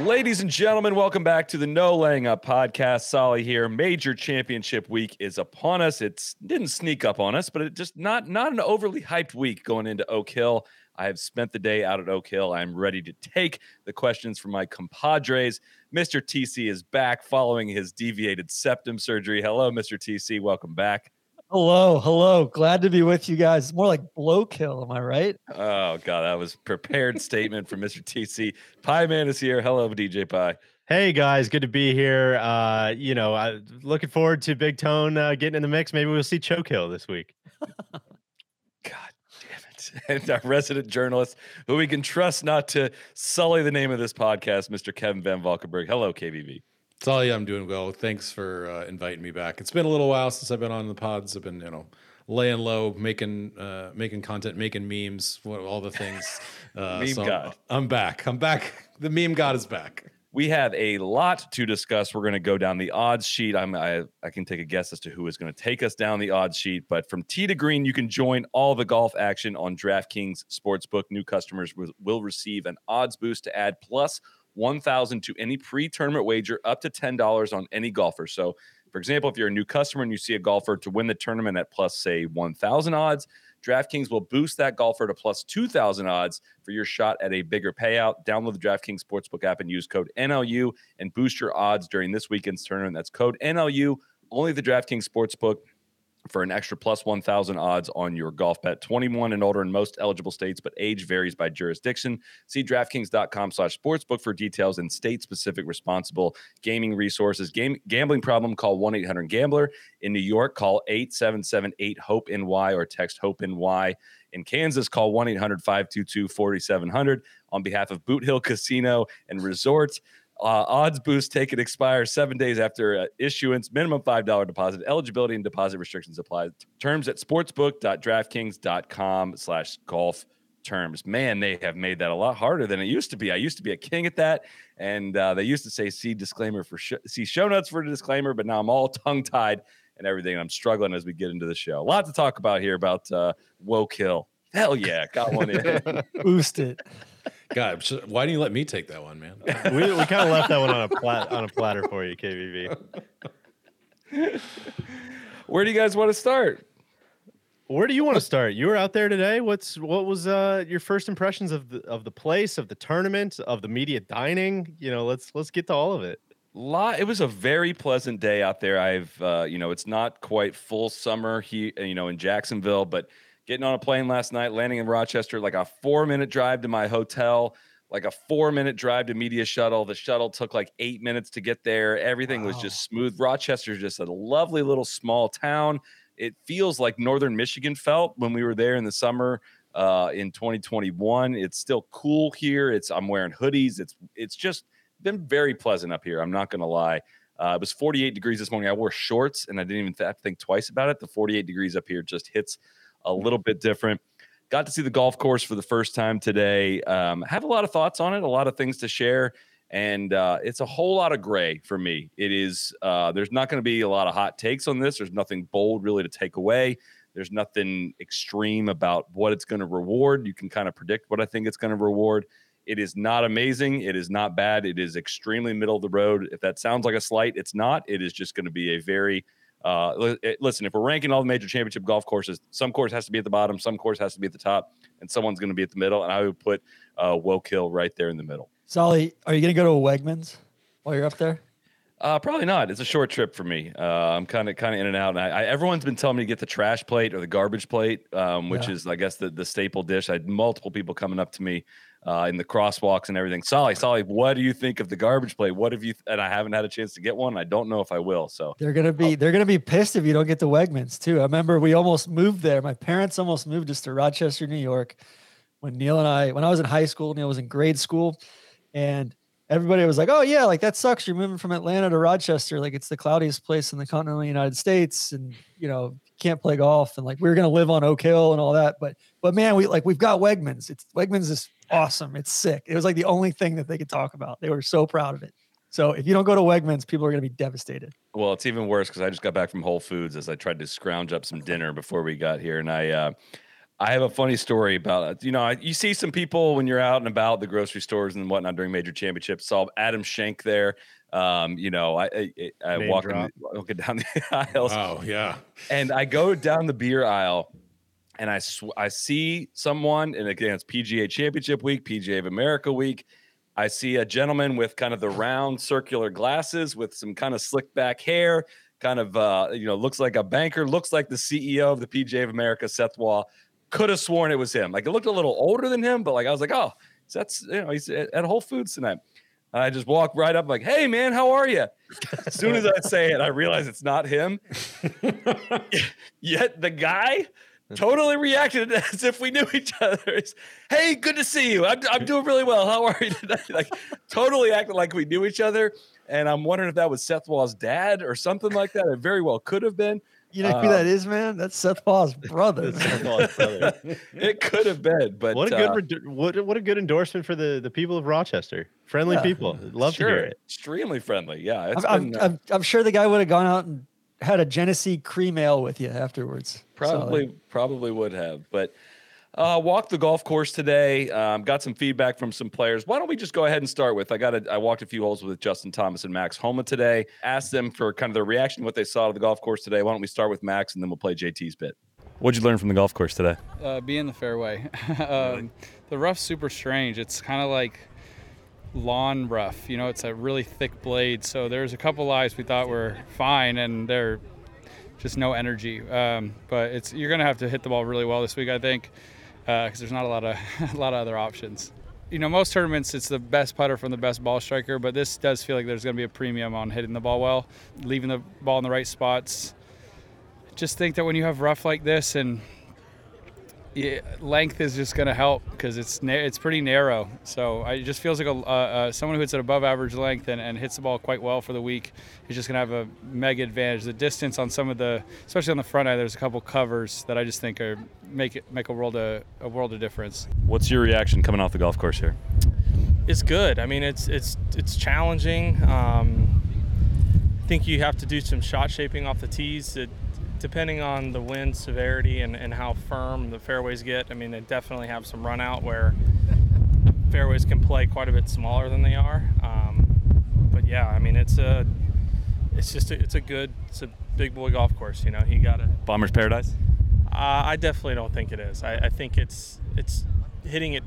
Ladies and gentlemen, welcome back to the No Laying Up podcast. Soly here. Major championship week is upon us. It didn't sneak up on us, but it just not not an overly hyped week going into Oak Hill. I have spent the day out at Oak Hill. I'm ready to take the questions from my compadres. Mr. TC is back following his deviated septum surgery. Hello, Mr. TC. Welcome back. Hello, hello. Glad to be with you guys. More like blow kill, am I right? Oh God, that was prepared statement from Mr. TC. Pie Man is here. Hello, DJ Pie. Hey guys, good to be here. Uh, you know, I looking forward to Big Tone uh, getting in the mix. Maybe we'll see Choke Hill this week. God damn it. And our resident journalist, who we can trust not to sully the name of this podcast, Mr. Kevin Van Valkenburg. Hello, KVV. Soly, I'm doing well. Thanks for uh, inviting me back. It's been a little while since I've been on the pods. I've been, you know, laying low, making uh, making content, making memes, all the things. Uh, Meme so god. I'm back. I'm back. The meme god is back. We have a lot to discuss. We're going to go down the odds sheet. I'm, I, I can take a guess as to who is going to take us down the odds sheet. But from tee to green, you can join all the golf action on DraftKings Sportsbook. New customers will, will receive an odds boost to add plus 1000 to any pre-tournament wager up to $10 on any golfer. So, for example, if you're a new customer and you see a golfer to win the tournament at plus say 1000 odds, DraftKings will boost that golfer to plus 2000 odds for your shot at a bigger payout. Download the DraftKings Sportsbook app and use code NLU and boost your odds during this weekend's tournament. That's code NLU only the DraftKings Sportsbook for an extra plus 1000 odds on your golf bet. 21 and older in most eligible states but age varies by jurisdiction. See draftkings.com slash sportsbook for details and state specific responsible gaming resources. Game gambling problem call 1-800-gambler in new york call 877-8-hope-ny or text hope-ny in kansas call 1-800-522-4700 on behalf of boot hill casino and resort uh, odds boost take and expire seven days after uh, issuance. Minimum $5 deposit. Eligibility and deposit restrictions apply. Terms at sportsbook.draftkings.com slash golf terms. Man, they have made that a lot harder than it used to be. I used to be a king at that. And uh, they used to say, see disclaimer for sh- see show notes for the disclaimer, but now I'm all tongue tied and everything. I'm struggling as we get into the show. A lot to talk about here about uh, Woke Hill. Hell yeah, got one in. Boost it. God, why didn't you let me take that one, man? we we kind of left that one on a plat on a platter for you, KVV. Where do you guys want to start? Where do you want to start? You were out there today. What's what was uh, your first impressions of the of the place, of the tournament, of the media dining? You know, let's let's get to all of it. lot it was a very pleasant day out there i've uh, you know it's not quite full summer he you know in jacksonville but getting on a plane last night landing in rochester like a four minute drive to my hotel like a four minute drive to media shuttle the shuttle took like eight minutes to get there everything was just smooth rochester's just a lovely little small town it feels like northern michigan felt when we were there in the summer uh, in 2021 it's still cool here it's i'm wearing hoodies it's it's just been very pleasant up here. I'm not going to lie. Uh, it was 48 degrees this morning. I wore shorts and I didn't even th- have to think twice about it. The 48 degrees up here just hits a little bit different. Got to see the golf course for the first time today. Um, have a lot of thoughts on it, a lot of things to share, and uh, it's a whole lot of gray for me. It is. Uh, there's not going to be a lot of hot takes on this. There's nothing bold really to take away. There's nothing extreme about what it's going to reward. You can kind of predict what I think it's going to reward. It is not amazing. It is not bad. It is extremely middle of the road. If that sounds like a slight, it's not. It is just going to be a very uh, listen. If we're ranking all the major championship golf courses, some course has to be at the bottom, some course has to be at the top, and someone's going to be at the middle. And I would put uh, Woke Hill right there in the middle. Soly, are you going to go to a Wegmans while you're up there? Uh, probably not. It's a short trip for me. Uh, I'm kind of kind of in and out. And I, I, everyone's been telling me to get the trash plate or the garbage plate, um, which Yeah. is, I guess, the the staple dish. I had multiple people coming up to me uh, in the crosswalks and everything. Soly, Soly, what do you think of the garbage plate? What have you? And I haven't had a chance to get one. I don't know if I will. So They're gonna be they're gonna be pissed if you don't get the Wegmans too. I remember we almost moved there. My parents almost moved us to Rochester, New York, when Neil and I when I was in high school. Neil was in grade school, and everybody was like, "Oh yeah, like that sucks. You're moving from Atlanta to Rochester. Like it's the cloudiest place in the continental United States, and you know can't play golf. And like we are gonna live on Oak Hill and all that. But but man, we like we've got Wegmans. It's Wegmans is awesome. It's sick. It was like the only thing that they could talk about. They were so proud of it. So if you don't go to Wegmans, people are gonna be devastated. Well, it's even worse because I just got back from Whole Foods as I tried to scrounge up some dinner before we got here, and I. Uh, I have a funny story about it. You know, you see some people when you're out and about the grocery stores and whatnot during major championships. Saw Adam Schenk there. Um, you know, I I, I walk walking down the aisles. Oh yeah. And I go down the beer aisle, and I sw- I see someone, and again, it's PGA Championship week, PGA of America week. I see a gentleman with kind of the round circular glasses with some kind of slick back hair, kind of uh, you know, looks like a banker, looks like the CEO of the PGA of America, Seth Waugh could have sworn it was him. Like it looked a little older than him, but like I was like, oh, that's you know, he's at Whole Foods tonight. And I just walk right up, like, hey man, how are you? as soon as I say it, I realize it's not him. Yet the guy totally reacted as if we knew each other. He's, hey, good to see you. I'm, I'm doing really well. How are you today? Like totally acted like we knew each other. And I'm wondering if that was Seth Waugh's dad or something like that. It very well could have been. You know who that is, man? That's Seth Waugh's brother. Seth Paul's brother. it could have been, but what a good uh, what what a good endorsement for the the people of Rochester. Friendly yeah, people, love sure. to hear it. Extremely friendly. Yeah, I'm, been, I'm, uh, I'm, I'm, sure the guy would have gone out and had a Genesee cream ale with you afterwards. Probably, so, probably would have, but uh, walked the golf course today. Um, got some feedback from some players. Why don't we just go ahead and start with? I got a, I walked a few holes with Justin Thomas and Max Homa today. Asked them for kind of their reaction, what they saw to the golf course today. Why don't we start with Max and then we'll play JT's bit. What'd you learn from the golf course today? Uh, be in the fairway. um, really? The rough's super strange. It's kind of like lawn rough. You know, it's a really thick blade. So there's a couple lies we thought were fine, and they're just no energy. Um, but it's you're gonna have to hit the ball really well this week, I think because uh, there's not a lot of a lot of other options. You know, most tournaments it's the best putter from the best ball striker, but this does feel like there's to be a premium on hitting the ball well, leaving the ball in the right spots. Just think that when you have rough like this and yeah, length is just going to help because it's na- it's pretty narrow. So it just feels like a, uh, uh, someone who hits at above average length and, and hits the ball quite well for the week is just going to have a mega advantage. The distance on some of the, especially on the front eye, there's a couple covers that I just think are make it make a world of, a world of difference. What's your reaction coming off the golf course here? It's good. I mean, it's it's it's challenging. Um, I think you have to do some shot shaping off the tees to depending on the wind severity and, and how firm the fairways get, I mean, they definitely have some run out where fairways can play quite a bit smaller than they are. Um, but yeah, I mean, it's a, it's just a, it's a good, it's a big boy golf course. You know, he got a Bomber's Paradise. Uh, I definitely don't think it is. I, I think it's it's hitting it,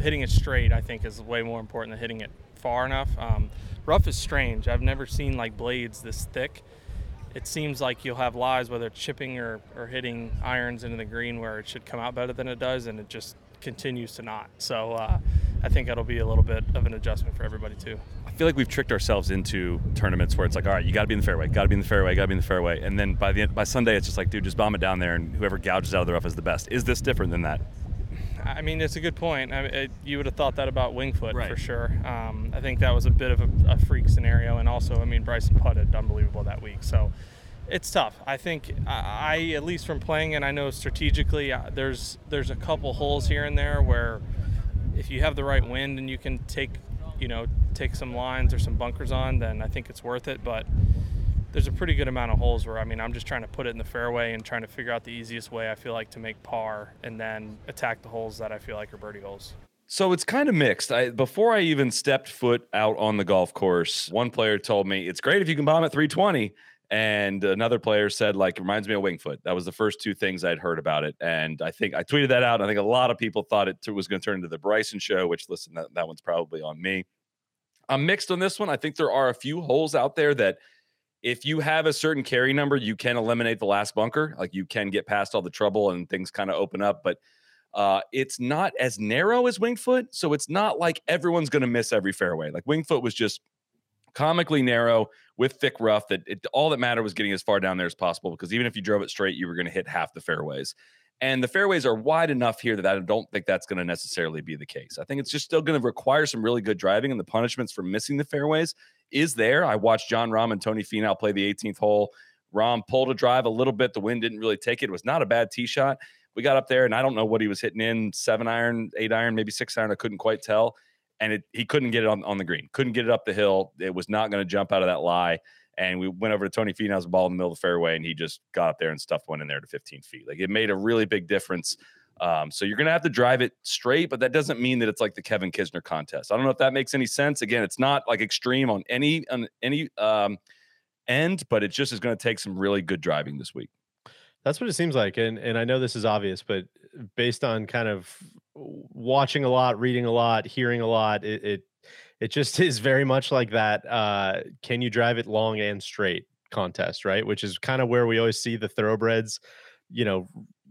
hitting it straight. I think is way more important than hitting it far enough. Um, rough is strange. I've never seen like blades this thick it seems like you'll have lies, whether it's chipping or, or hitting irons into the green where it should come out better than it does, and it just continues to not. So uh, I think that'll be a little bit of an adjustment for everybody too. I feel like we've tricked ourselves into tournaments where it's like, all right, you got to be in the fairway, got to be in the fairway, got to be in the fairway, and then by the end, by Sunday, it's just like, dude, just bomb it down there, and whoever gouges out of the rough is the best. Is this different than that? I mean, it's a good point. I mean, it, you would have thought that about Wingfoot right. for sure. Um, I think that was a bit of a, a, freak scenario, and also, I mean, Bryson putted unbelievable that week. So it's tough. I think I, at least from playing, and I know strategically, uh, there's there's a couple holes here and there where if you have the right wind and you can take, you know, take some lines or some bunkers on, then I think it's worth it. But there's a pretty good amount of holes where I mean I'm just trying to put it in the fairway and trying to figure out the easiest way I feel like to make par and then attack the holes that I feel like are birdie holes. So it's kind of mixed. I, before I even stepped foot out on the golf course, one player told me it's great if you can bomb at 320. And another player said, like, reminds me of Wingfoot. That was the first two things I'd heard about it. And I think I tweeted that out. I think a lot of people thought it was going to turn into the Bryson show, which, listen, that, that one's probably on me. I'm mixed on this one. I think there are a few holes out there that if you have a certain carry number, you can eliminate the last bunker. Like you can get past all the trouble and things kind of open up. But uh, it's not as narrow as Wingfoot. So it's not like everyone's going to miss every fairway. Like Wingfoot was just comically narrow with thick rough that it, all that mattered was getting as far down there as possible because even if you drove it straight, you were going to hit half the fairways. And the fairways are wide enough here that I don't think that's going to necessarily be the case. I think it's just still going to require some really good driving, and the punishments for missing the fairways is there. I watched Jon Rahm and Tony Finau play the 18th hole. Rahm pulled a drive a little bit. The wind didn't really take it. It was not a bad tee shot. We got up there, and I don't know what he was hitting in seven iron, eight iron, maybe six iron. I couldn't quite tell. And it, he couldn't get it on, on the green, couldn't get it up the hill. It was not going to jump out of that lie. And we went over to Tony Finau's ball in the middle of the fairway, and he just got up there and stuffed one in there to 15 feet. Like it made a really big difference. Um, so you're going to have to drive it straight, but that doesn't mean that it's like the Kevin Kisner contest. I don't know if that makes any sense. Again, it's not like extreme on any on any um, end, but it just is going to take some really good driving this week. That's what it seems like, and and I know this is obvious, but based on kind of watching a lot, reading a lot, hearing a lot, it, it it just is very much like that uh can you drive it long and straight contest right? Which is kind of where we always see the thoroughbreds you know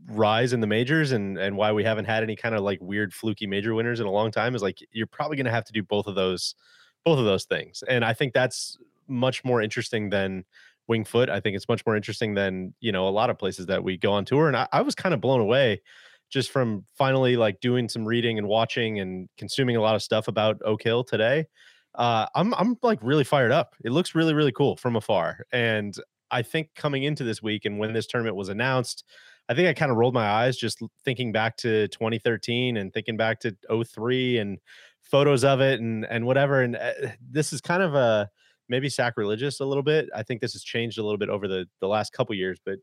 rise in the majors and and why we haven't had any kind of like weird fluky major winners in a long time is like you're probably going to have to do both of those both of those things and i think that's much more interesting than Winged Foot i think it's much more interesting than you know a lot of places that we go on tour and i, I was kind of blown away just from finally like doing some reading and watching and consuming a lot of stuff about Oak Hill today. Uh, I'm I'm like really fired up. It looks really really cool from afar, and I think coming into this week and when this tournament was announced, I think I kind of rolled my eyes just thinking back to 2013 and thinking back to 03 and photos of it and and whatever. And uh, this is kind of a maybe sacrilegious a little bit. I think this has changed a little bit over the the last couple years, but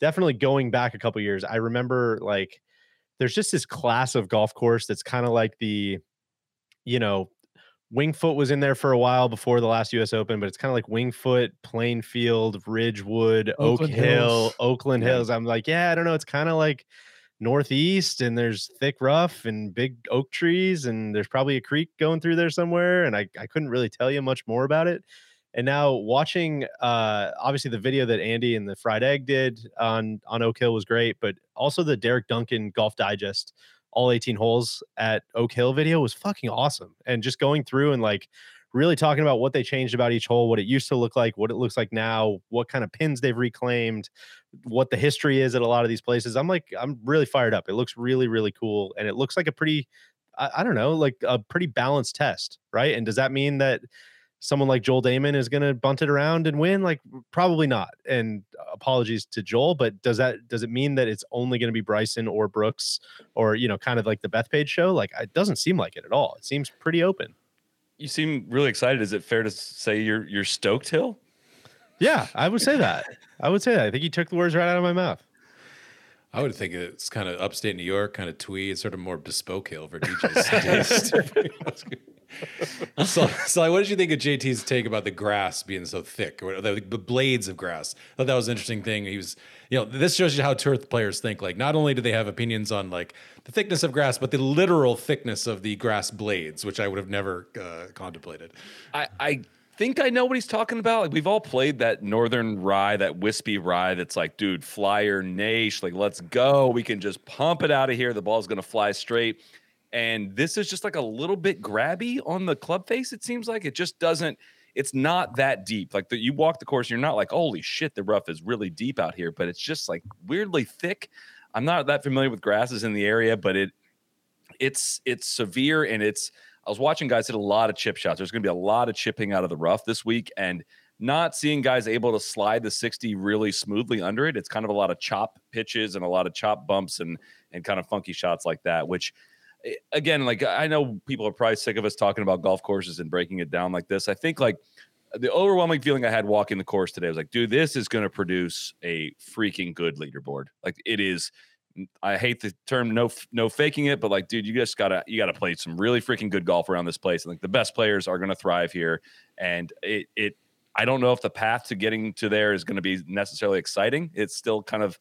definitely going back a couple years, I remember like there's just this class of golf course that's kind of like the, you know, Wingfoot was in there for a while before the last U.S. Open, but it's kind of like Wingfoot, Plainfield, Ridgewood, Oakland Oak Hill, Hills. Oakland Yeah. Hills. I'm like, yeah, I don't know. It's kind of like northeast, and there's thick rough and big oak trees, and there's probably a creek going through there somewhere. And I, I couldn't really tell you much more about it. And now watching, uh, obviously the video that Andy and the Fried Egg did on on Oak Hill was great, but also the Derek Duncan Golf Digest all 18 holes at Oak Hill video was fucking awesome. And just going through and like really talking about what they changed about each hole, what it used to look like, what it looks like now, what kind of pins they've reclaimed, what the history is at a lot of these places. I'm like, I'm really fired up. It looks really, really cool. And it looks like a pretty, I, I don't know, like a pretty balanced test, right? And does that mean that someone like Joel Dahmen is going to bunt it around and win? Like probably not. And uh, apologies to Joel, but does that does it mean that it's only going to be Bryson or Brooks or you know kind of like the Bethpage show? Like it doesn't seem like it at all. It seems pretty open. You seem really excited. Is it fair to say you're you're stoked, Hill? Yeah, I would say that. I would say that. I think you took the words right out of my mouth. I would think it's kind of upstate New York, kind of twee. It's sort of more bespoke hill for DJs. so, so what did you think of JT's take about the grass being so thick, or the, the blades of grass? I thought that was an interesting thing. He was, you know, this shows you how turf players think. Like, not only do they have opinions on like the thickness of grass, but the literal thickness of the grass blades, which I would have never uh, contemplated. I, I think I know what he's talking about. Like we've all played that northern rye, that wispy rye that's like, dude, flyer nation. Like, let's go. We can just pump it out of here. The ball's gonna fly straight. And this is just like a little bit grabby on the club face. It seems like it just doesn't. It's not that deep. Like the, you walk the course, you're not like, holy shit, the rough is really deep out here. But it's just like weirdly thick. I'm not that familiar with grasses in the area, but it it's it's severe and it's I was watching guys hit a lot of chip shots. There's going to be a lot of chipping out of the rough this week and not seeing guys able to slide the 60 really smoothly under it. It's kind of a lot of chop pitches and a lot of chop bumps and and kind of funky shots like that, which again, like I know people are probably sick of us talking about golf courses and breaking it down like this. I think like the overwhelming feeling I had walking the course today was like, dude, this is going to produce a freaking good leaderboard. Like it is. I hate the term no no faking it, but like, dude, you just gotta you gotta play some really freaking good golf around this place. And like the best players are gonna thrive here. And it it I don't know if the path to getting to there is gonna be necessarily exciting. It's still kind of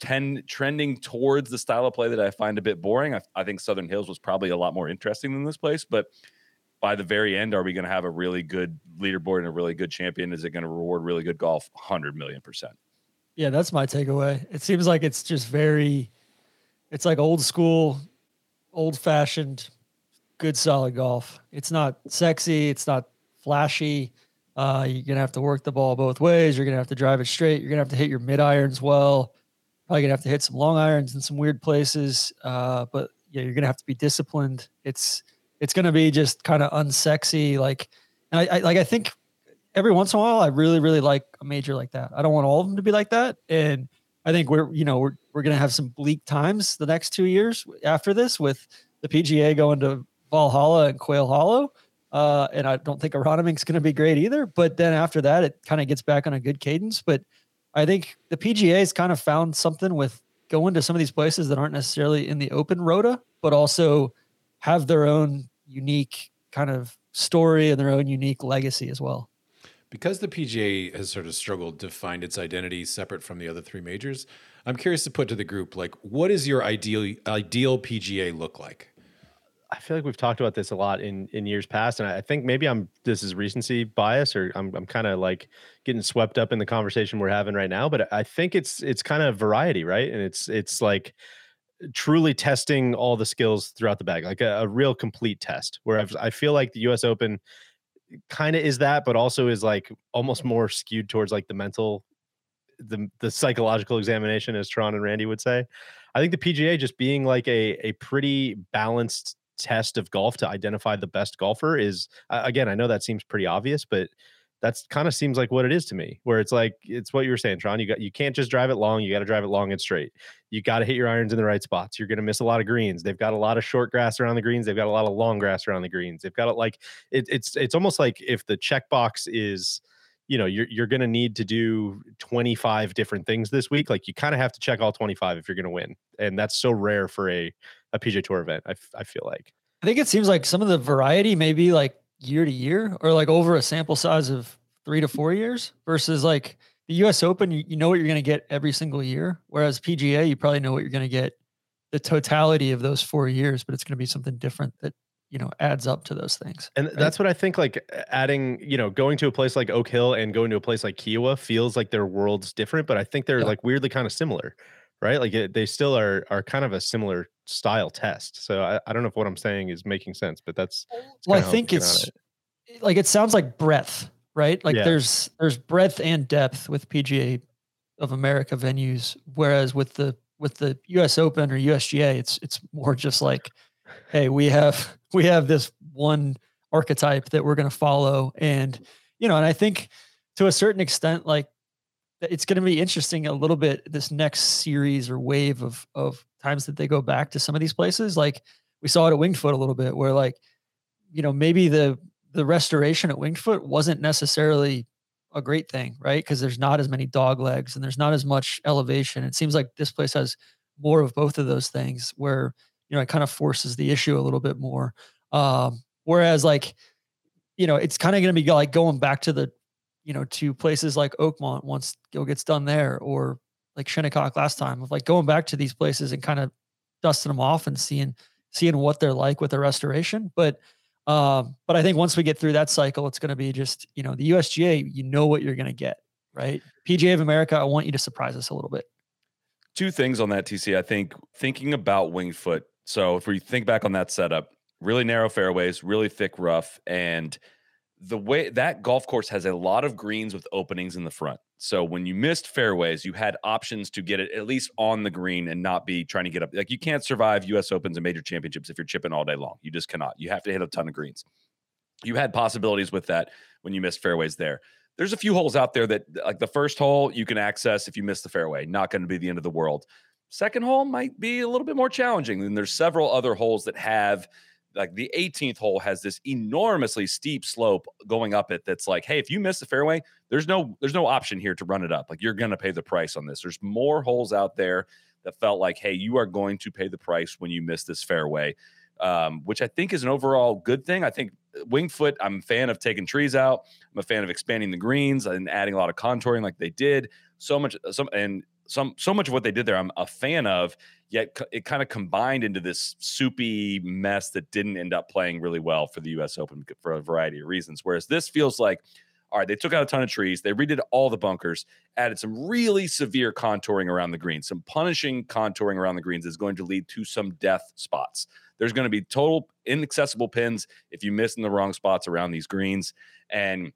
ten, trending towards the style of play that I find a bit boring. I, I think Southern Hills was probably a lot more interesting than this place, but by the very end, are we going to have a really good leaderboard and a really good champion? Is it going to reward really good golf? 100 million percent. Yeah, that's my takeaway. It seems like it's just very, it's like old school, old fashioned, good solid golf. It's not sexy. It's not flashy. Uh, you're gonna have to work the ball both ways. You're gonna have to drive it straight. You're gonna have to hit your mid irons well. Probably gonna have to hit some long irons in some weird places. Uh, but yeah, you're gonna have to be disciplined. It's it's gonna be just kind of unsexy. Like, I, I like I think every once in a while, I really really like a major like that. I don't want all of them to be like that, and I think we're you know we're we're gonna have some bleak times the next two years after this with the PGA going to Valhalla and Quail Hollow. Uh, and I don't think Aronimink's going to be great either. But then after that, it kind of gets back on a good cadence. But I think the PGA has kind of found something with going to some of these places that aren't necessarily in the open rota, but also have their own unique kind of story and their own unique legacy as well. Because the PGA has sort of struggled to find its identity separate from the other three majors, I'm curious to put to the group like, what does your ideal ideal PGA look like? I feel like we've talked about this a lot in in years past, and I think maybe I'm this is recency bias, or I'm I'm kind of like getting swept up in the conversation we're having right now. But I think it's it's kind of variety, right? And it's it's like truly testing all the skills throughout the bag, like a, a real complete test. Where I've, I feel like the U.S. Open kind of is that, but also is like almost more skewed towards like the mental, the the psychological examination, as Tron and Randy would say. I think the PGA just being like a a pretty balanced test of golf to identify the best golfer is again i know that seems pretty obvious but that's kind of seems like what it is to me where it's like it's what you were saying tron you got you can't just drive it long you got to drive it long and straight. You got to hit your irons in the right spots you're going to miss a lot of greens they've got a lot of short grass around the greens they've got a lot of long grass around the greens they've got it like it, it's it's almost like if the checkbox is you know you're you're going to need to do 25 different things this week like you kind of have to check all 25 if you're going to win and that's so rare for a a PGA Tour event. I, I feel like. I think it seems like some of the variety may be like year to year or like over a sample size of three to four years versus like the US Open, you, you know what you're going to get every single year. Whereas PGA, you probably know what you're going to get the totality of those four years, but it's going to be something different that you know adds up to those things and right? that's what i think like adding you know going to a place like oak hill and going to a place like kiawah feels like their worlds different but i think they're yeah. like weirdly kind of similar right like it, they still are are kind of a similar style test. So I, I don't know if what I'm saying is making sense, but that's, oh. that's well, I think it's it. like it sounds like breadth, right? Like yeah. there's there's breadth and depth with PGA of America venues, whereas with the with the US Open or USGA, it's it's more just like, hey, we have we have this one archetype that we're going to follow, and you know, and I think to a certain extent, like it's going to be interesting a little bit this next series or wave of of times that they go back to some of these places. Like we saw it at Winged Foot a little bit where like you know maybe the the restoration at Winged Foot wasn't necessarily a great thing right? Because there's not as many dog legs and there's not as much elevation. It seems like this place has more of both of those things where you know it kind of forces the issue a little bit more. Um whereas like you know it's kind of going to be like going back to the you know, to places like Oakmont once Gil gets done there, or like Shinnecock last time, of like going back to these places and kind of dusting them off and seeing seeing what they're like with the restoration. But um, but I think once we get through that cycle, it's going to be just you know the USGA, you know what you're going to get, right? PGA of America, I want you to surprise us a little bit. Two things on that, TC. I think thinking about Winged Foot. So if we think back on that setup, really narrow fairways, really thick rough, and the way that golf course has a lot of greens with openings in the front. So when you missed fairways, you had options to get it at least on the green and not be trying to get up. Like you can't survive US Opens and major championships if you're chipping all day long. You just cannot. You have to hit a ton of greens. You had possibilities with that when you missed fairways there. There's a few holes out there that like the first hole you can access if you miss the fairway, not going to be the end of the world. Second hole might be a little bit more challenging. Then there's several other holes that have like the 18th hole has this enormously steep slope going up it that's like hey if you miss the fairway there's no there's no option here to run it up. Like you're going to pay the price on this. There's more holes out there that felt like hey you are going to pay the price when you miss this fairway um, which i think is an overall good thing. I think wingfoot i'm a fan of taking trees out. I'm a fan of expanding the greens and adding a lot of contouring like they did. So much uh, some and some so much of what they did there i'm a fan of yet it kind of combined into this soupy mess that didn't end up playing really well for the us open for a variety of reasons whereas this feels like all right they took out a ton of trees they redid all the bunkers added some really severe contouring around the greens some punishing contouring around the greens is going to lead to some death spots. There's going to be total inaccessible pins if you miss in the wrong spots around these greens and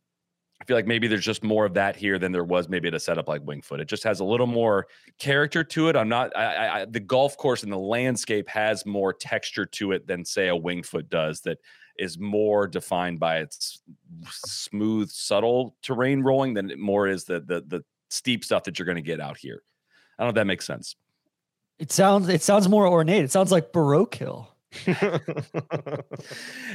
I feel like maybe there's just more of that here than there was maybe at a setup like Wingfoot. It just has a little more character to it. I'm not. I, I, the golf course and the landscape has more texture to it than say a Wingfoot does. That is more defined by its smooth, subtle terrain rolling than it more is the the the steep stuff that you're going to get out here. I don't know if that makes sense. It sounds it sounds more ornate. It sounds like Baroque Hill. it,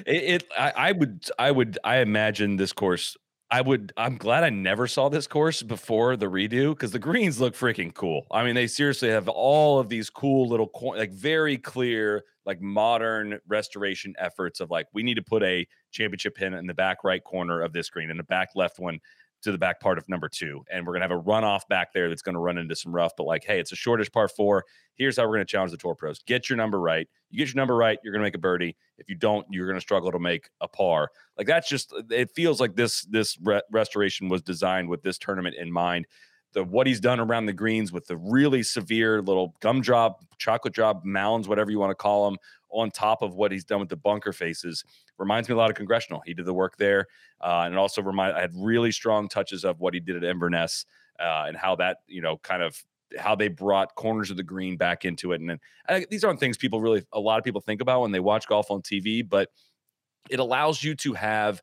it I, I, would I would I imagine this course. I would I'm glad I never saw this course before the redo because the greens look freaking cool. I mean, they seriously have all of these cool little like very clear like modern restoration efforts of like we need to put a championship pin in the back right corner of this green and the back left one to the back part of number two. And we're going to have a runoff back there that's going to run into some rough. But like, hey, it's a shortish par four. Here's how we're going to challenge the tour pros get your number right. You get your number right, you're going to make a birdie. If you don't, you're going to struggle to make a par. Like, that's just, it feels like this, this re- restoration was designed with this tournament in mind. The what he's done around the greens with the really severe little gumdrop, chocolate drop mounds, whatever you want to call them, on top of what he's done with the bunker faces reminds me a lot of congressional. He did the work there, uh, and also remind I had really strong touches of what he did at Inverness uh, and how that you know kind of how they brought corners of the green back into it. And, and I, these aren't things people really a lot of people think about when they watch golf on TV, but it allows you to have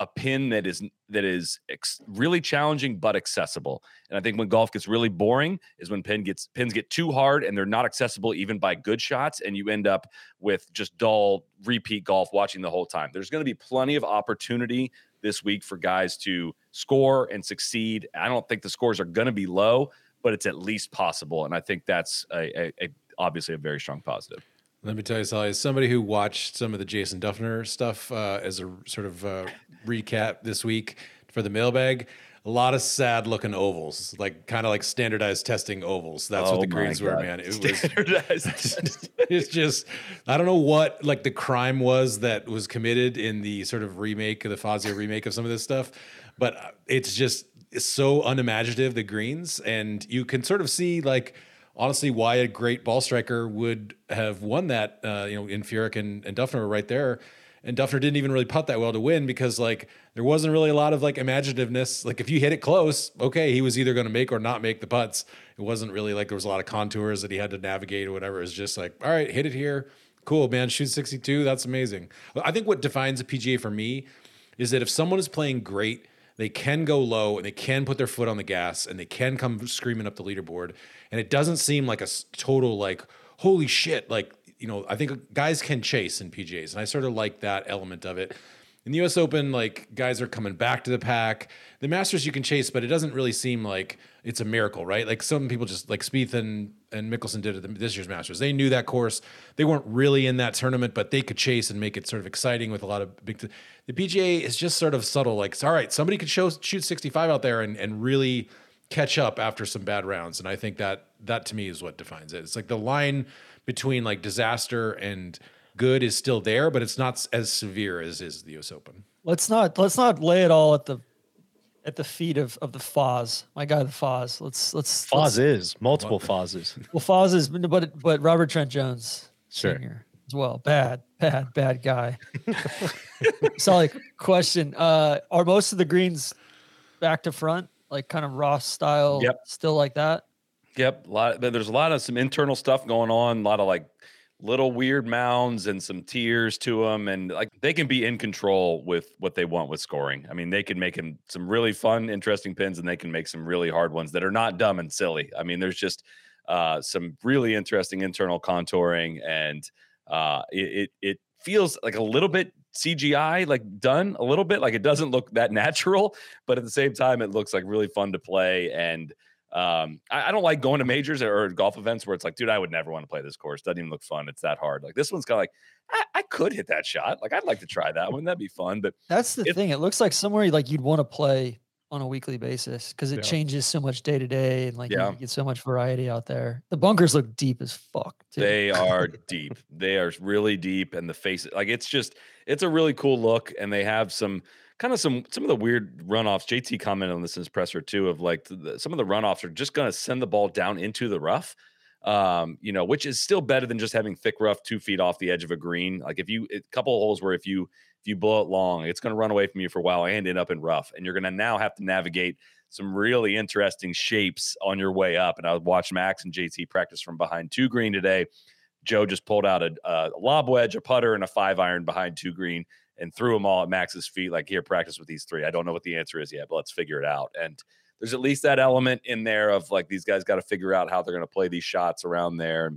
a pin that is that is ex- really challenging but accessible. And I think when golf gets really boring is when pin gets pins get too hard and they're not accessible even by good shots, and you end up with just dull repeat golf watching the whole time. There's going to be plenty of opportunity this week for guys to score and succeed. I don't think the scores are going to be low, but it's at least possible, and I think that's a, a, a obviously a very strong positive. Let me tell you, Sally, as somebody who watched some of the Jason Dufner stuff uh, as a sort of uh, recap this week for the mailbag, a lot of sad looking ovals, like kind of like standardized testing ovals. That's oh what the greens were, man. It was it's just I don't know what like the crime was that was committed in the sort of remake of the Fazio remake of some of this stuff, but it's just it's so unimaginative the greens, and you can sort of see like honestly why a great ball striker would have won that. Uh, you know, in Furyk and, and Dufner were right there. And Dufner didn't even really putt that well to win because like there wasn't really a lot of like imaginativeness. Like if you hit it close, okay, he was either going to make or not make the putts. It wasn't really like there was a lot of contours that he had to navigate or whatever. It was just like, all right, hit it here. Cool, man. Shoot 62. That's amazing. I think what defines a PGA for me is that if someone is playing great, they can go low and they can put their foot on the gas and they can come screaming up the leaderboard and it doesn't seem like a total like holy shit like you know i think guys can chase in pgas and i sort of like that element of it. In the us open like guys are coming back to the pack. The masters you can chase but it doesn't really seem like it's a miracle right? Like some people just like Spieth and and Mickelson did at this year's masters. They knew that course. They weren't really in that tournament but they could chase and make it sort of exciting with a lot of big t- the pga is just sort of subtle like all right somebody could show shoot 65 out there and and really catch up after some bad rounds. And I think that that to me is what defines it. It's like the line between like disaster and good is still there, but it's not as severe as is the US Open. Let's not let's not lay it all at the at the feet of, of the Foz. My guy, the Foz. Let's let's Foz let's, is multiple Fozes. Well, Foz is, but but Robert Trent Jones sure. Senior as well. Bad, bad, bad guy. Solid question. Uh, are most of the greens back to front? like kind of Ross style, yep. still like that. Yep, a lot. There's a lot of some internal stuff going on. A lot of like little weird mounds and some tears to them, and like they can be in control with what they want with scoring. I mean, they can make them some really fun, interesting pins, and they can make some really hard ones that are not dumb and silly. I mean, there's just uh, some really interesting internal contouring, and uh, it, it it feels like a little bit CGI like done a little bit. Like it doesn't look that natural, but at the same time, it looks like really fun to play. And um, I, I, don't like going to majors or golf events where it's like, dude, I would never want to play this course. Doesn't even look fun. It's that hard. Like this one's kind of like, I, I, could hit that shot. Like I'd like to try that. Wouldn't that be fun? But that's the thing. It looks like somewhere like you'd want to play on a weekly basis because it yeah. changes so much day to day and like yeah. you get so much variety out there. The bunkers look deep as fuck. Too. They are deep. They are really deep, and the face like it's just it's a really cool look, and they have some kind of some some of the weird runoffs. JT commented on this in his presser too of like the, some of the runoffs are just going to send the ball down into the rough. Um, you know, which is still better than just having thick rough two feet off the edge of a green. Like if you a couple of holes where if you if you blow it long, it's going to run away from you for a while and end up in rough. And you're going to now have to navigate some really interesting shapes on your way up. And I watching Max and JT practice from behind two green today. Joe just pulled out a, a lob wedge, a putter, and a five iron behind two green and threw them all at Max's feet. Like, here, practice with these three. I don't know what the answer is yet, but let's figure it out. And there's at least that element in there of like these guys got to figure out how they're going to play these shots around there.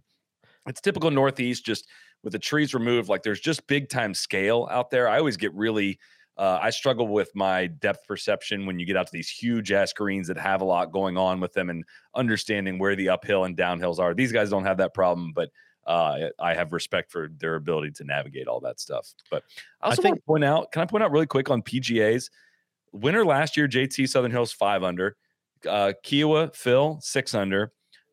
It's typical Northeast, just with the trees removed. Like, there's just big time scale out there. I always get really. Uh, I struggle with my depth perception when you get out to these huge ass greens that have a lot going on with them and understanding where the uphill and downhills are. These guys don't have that problem, but uh, I have respect for their ability to navigate all that stuff. But I also I think, want to point out, can I point out really quick on PGAs? Winner last year, JT Southern Hills five under, uh, Kiawah Phil six under,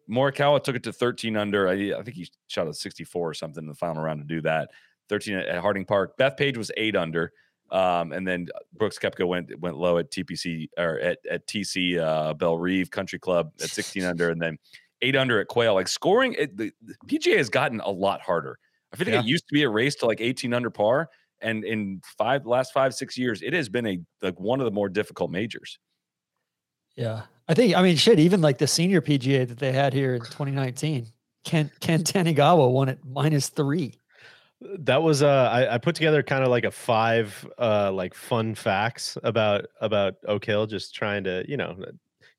Morikawa took it to 13 under. I, I think he shot a 64 or something in the final round to do that. 13 at Harding Park. Bethpage was eight under. Um, and then Brooks Koepka went went low at TPC or at, at TC uh, Bellerive Country Club at 16 under, and then eight under at Quail. Like scoring, it, the, the, PGA has gotten a lot harder. I feel like yeah. it used to be a race to like 18 under par, and in five last five six years, it has been a like one of the more difficult majors. Yeah, I think. I mean, shit. Even like the senior PGA that they had here in 2019, Ken Ken Tanigawa won at minus three. That was uh, I, I put together kind of like a five uh like fun facts about about Oak Hill, just trying to you know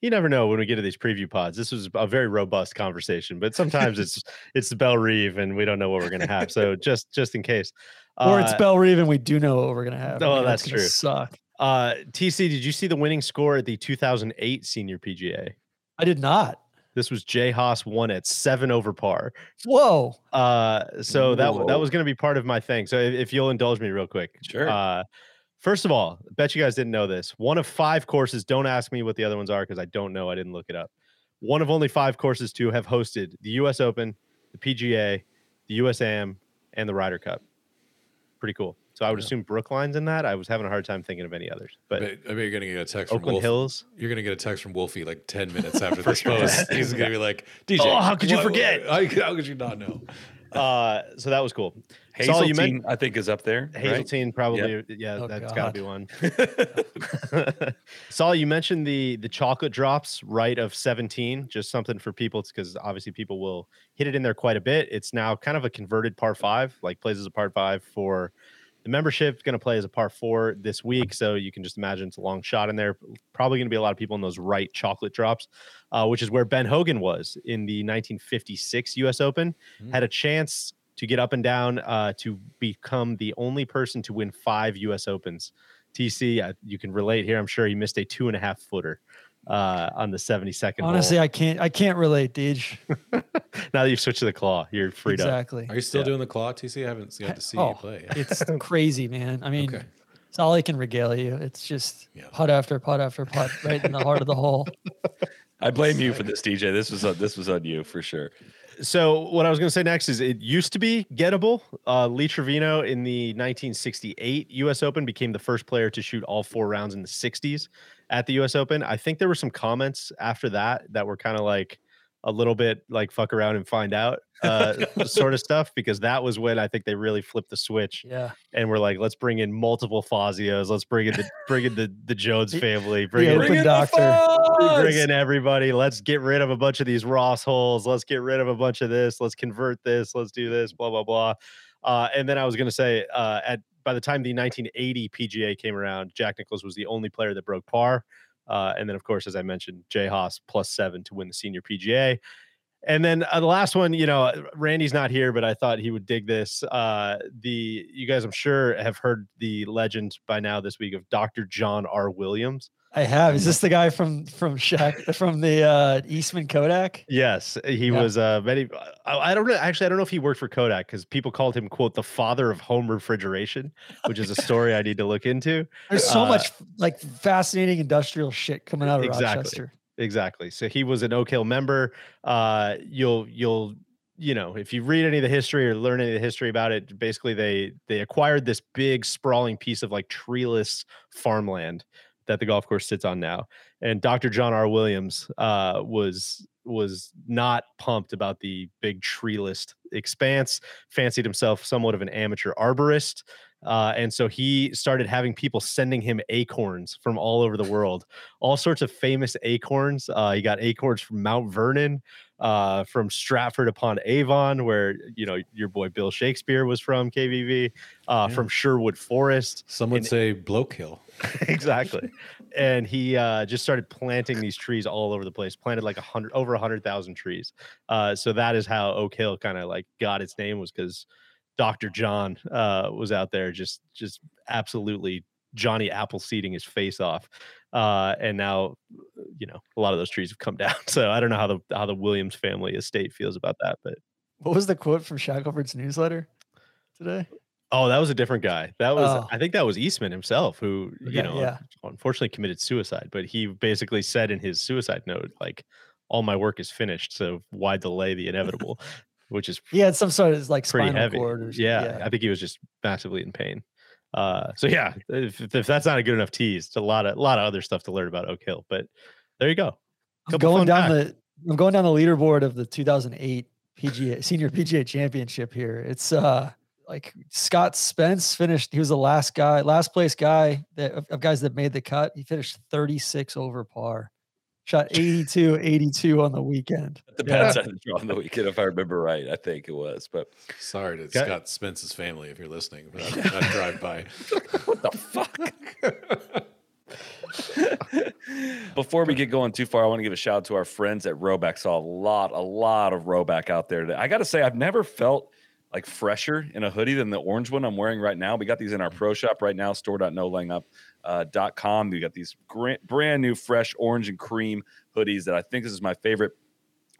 you never know when we get to these preview pods. This was a very robust conversation, but sometimes it's it's the Reeve and we don't know what we're gonna have. So just just in case, or it's Bell Reeve and we do know what we're gonna have. Oh, that's true. Suck. Uh, TC, did you see the winning score at the 2008 Senior PGA? I did not. This was Jay Haas won at seven over par. Whoa. Uh, so Whoa. that that was going to be part of my thing. So if, if, you'll indulge me real quick, sure. Uh, First of all, I bet you guys didn't know this. One of five courses, don't ask me what the other ones are because I don't know. I didn't look it up. One of only five courses to have hosted the US Open, the PGA, the USAM, and the Ryder Cup. Pretty cool. So I would yeah. assume Brookline's in that. I was having a hard time thinking of any others. But I bet, I bet you're gonna get a text Oakland from Wolf. Hills. You're gonna get a text from Wolfie like 10 minutes after this post. He's gonna be like, DJ, oh, how could you forget? How, how could you not know? Uh, so that was cool. Hazeltine, you meant, I think, is up there. Hazeltine, right? probably. Yep. Yeah, oh, that's got to be one. Saul, you mentioned the the chocolate drops right of 17. Just something for people, because obviously people will hit it in there quite a bit. It's now kind of a converted par five, like plays as a par five for the membership going to play as a par four this week, so you can just imagine it's a long shot in there. Probably going to be a lot of people in those right chocolate drops, uh, which is where Ben Hogan was in the 1956 U.S. Open. Mm-hmm. Had a chance to get up and down uh, to become the only person to win five U.S. Opens. TC, uh, you can relate here. I'm sure he missed a two and a half footer uh, on the 72nd. Honestly, hole. I can't. I can't relate, Deej. now that you've switched to the claw, you're freed exactly. up. Are you still yeah. doing the claw, TC? I haven't got to see oh, you play. it's crazy, man. I mean, okay. it's all I can regale you. It's just yeah. putt after putt after putt, right in the heart of the hole. I blame you for this, DJ. This was this was on you for sure so what I was going to say next is it used to be gettable. Uh, Lee Trevino in the 1968 U.S. Open became the first player to shoot all four rounds in the 60s at the U.S. Open. I think there were some comments after that that were kind of like a little bit like fuck around and find out uh, sort of stuff because that was when I think they really flipped the switch. Yeah, and we're like, let's bring in multiple Fazios, let's bring in the bring in the the Jones family, bring, in, bring in doctor, bring in everybody. Let's get rid of a bunch of these Ross holes. Let's get rid of a bunch of this. Let's convert this. Let's do this. Blah blah blah. Uh, and then I was gonna say uh, at by the time the 1980 PGA came around, Jack Nicklaus was the only player that broke par. Uh, and then, of course, as I mentioned, Jay Haas plus seven to win the senior PGA. And then uh, the last one, you know, Randy's not here, but I thought he would dig this. Uh, the you guys, I'm sure, have heard the legend by now this week of Dr. John R. Williams. I have. Is this the guy from from Shaq from the uh, Eastman Kodak? Yes, he yeah. was. Uh, many. I, I don't know. Actually, I don't know if he worked for Kodak because people called him "quote the father of home refrigeration," which is a story I need to look into. There's so uh, much like fascinating industrial shit coming out of exactly, Rochester. Exactly. So he was an Oak Hill member. Uh, you'll you'll you know if you read any of the history or learn any of the history about it, basically they they acquired this big sprawling piece of like treeless farmland that the golf course sits on now. And Dr. John R. Williams uh, was was not pumped about the big treeless expanse. Fancied himself somewhat of an amateur arborist. Uh, and so he started having people sending him acorns from all over the world, all sorts of famous acorns. Uh, he got acorns from Mount Vernon, uh, from Stratford upon Avon, where you know your boy Bill Shakespeare was from KVV, uh, Yeah. from Sherwood Forest. Some would say bloke hill. exactly. And he uh, just started planting these trees all over the place. Planted like a hundred, over a hundred thousand trees. Uh, so that is how Oak Hill kind of like got its name was because Dr. John uh, was out there just just absolutely Johnny Apple seeding his face off. Uh, and now, you know, a lot of those trees have come down. So I don't know how the how the Williams family estate feels about that, but What was the quote from Shackelford's newsletter today? Oh, that was a different guy. That was, Oh. I think that was Eastman himself who, you Okay, know, yeah. unfortunately committed suicide. But he basically said in his suicide note, like, all my work is finished. So why delay the inevitable? Which is Yeah, some sort of like pretty spinal heavy. cord or something. Yeah, I think he was just massively in pain. Uh, so yeah, if, if that's not a good enough tease, it's a lot of a lot of other stuff to learn about Oak Hill. But there you go. I'm going down facts. the I'm going down the leaderboard of the 2008 PGA Senior PGA Championship here. It's uh like Scott Spence finished. He was the last guy, last place guy that of, of guys that made the cut. He finished 36 over par. Shot 82, 82 on the weekend. The bad side of the draw on the weekend, if I remember right. I think it was, but Sorry to Got- Scott Spence's family if you're listening. for That, that drive by. what the fuck? Before we get going too far, I want to give a shout out to our friends at Rhoback. Saw a lot, a lot of Rhoback out there today. I got to say, I've never felt like fresher in a hoodie than the orange one I'm wearing right now. We got these in our mm. pro shop right now, store.nolayingup.com. Uh, dot com. we got these gra- brand new, fresh orange and cream hoodies that I think this is my favorite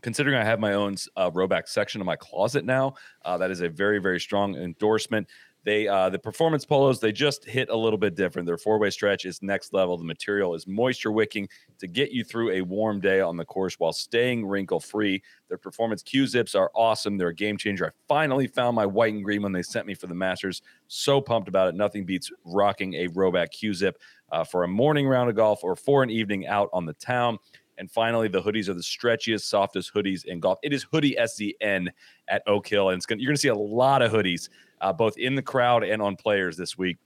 considering I have my own uh, Rhoback section in my closet now, uh, that is a very, very strong endorsement. They uh, the performance polos they just hit a little bit different. Their four way stretch is next level. The material is moisture wicking to get you through a warm day on the course while staying wrinkle free. Their performance Q zips are awesome. They're a game changer. I finally found my white and green one they sent me for the Masters. So pumped about it. Nothing beats rocking a Rhoback Q zip uh, for a morning round of golf or for an evening out on the town. And finally, the hoodies are the stretchiest, softest hoodies in golf. It is hoodie SZN at Oak Hill, and it's gonna, you're going to see a lot of hoodies, uh, both in the crowd and on players this week.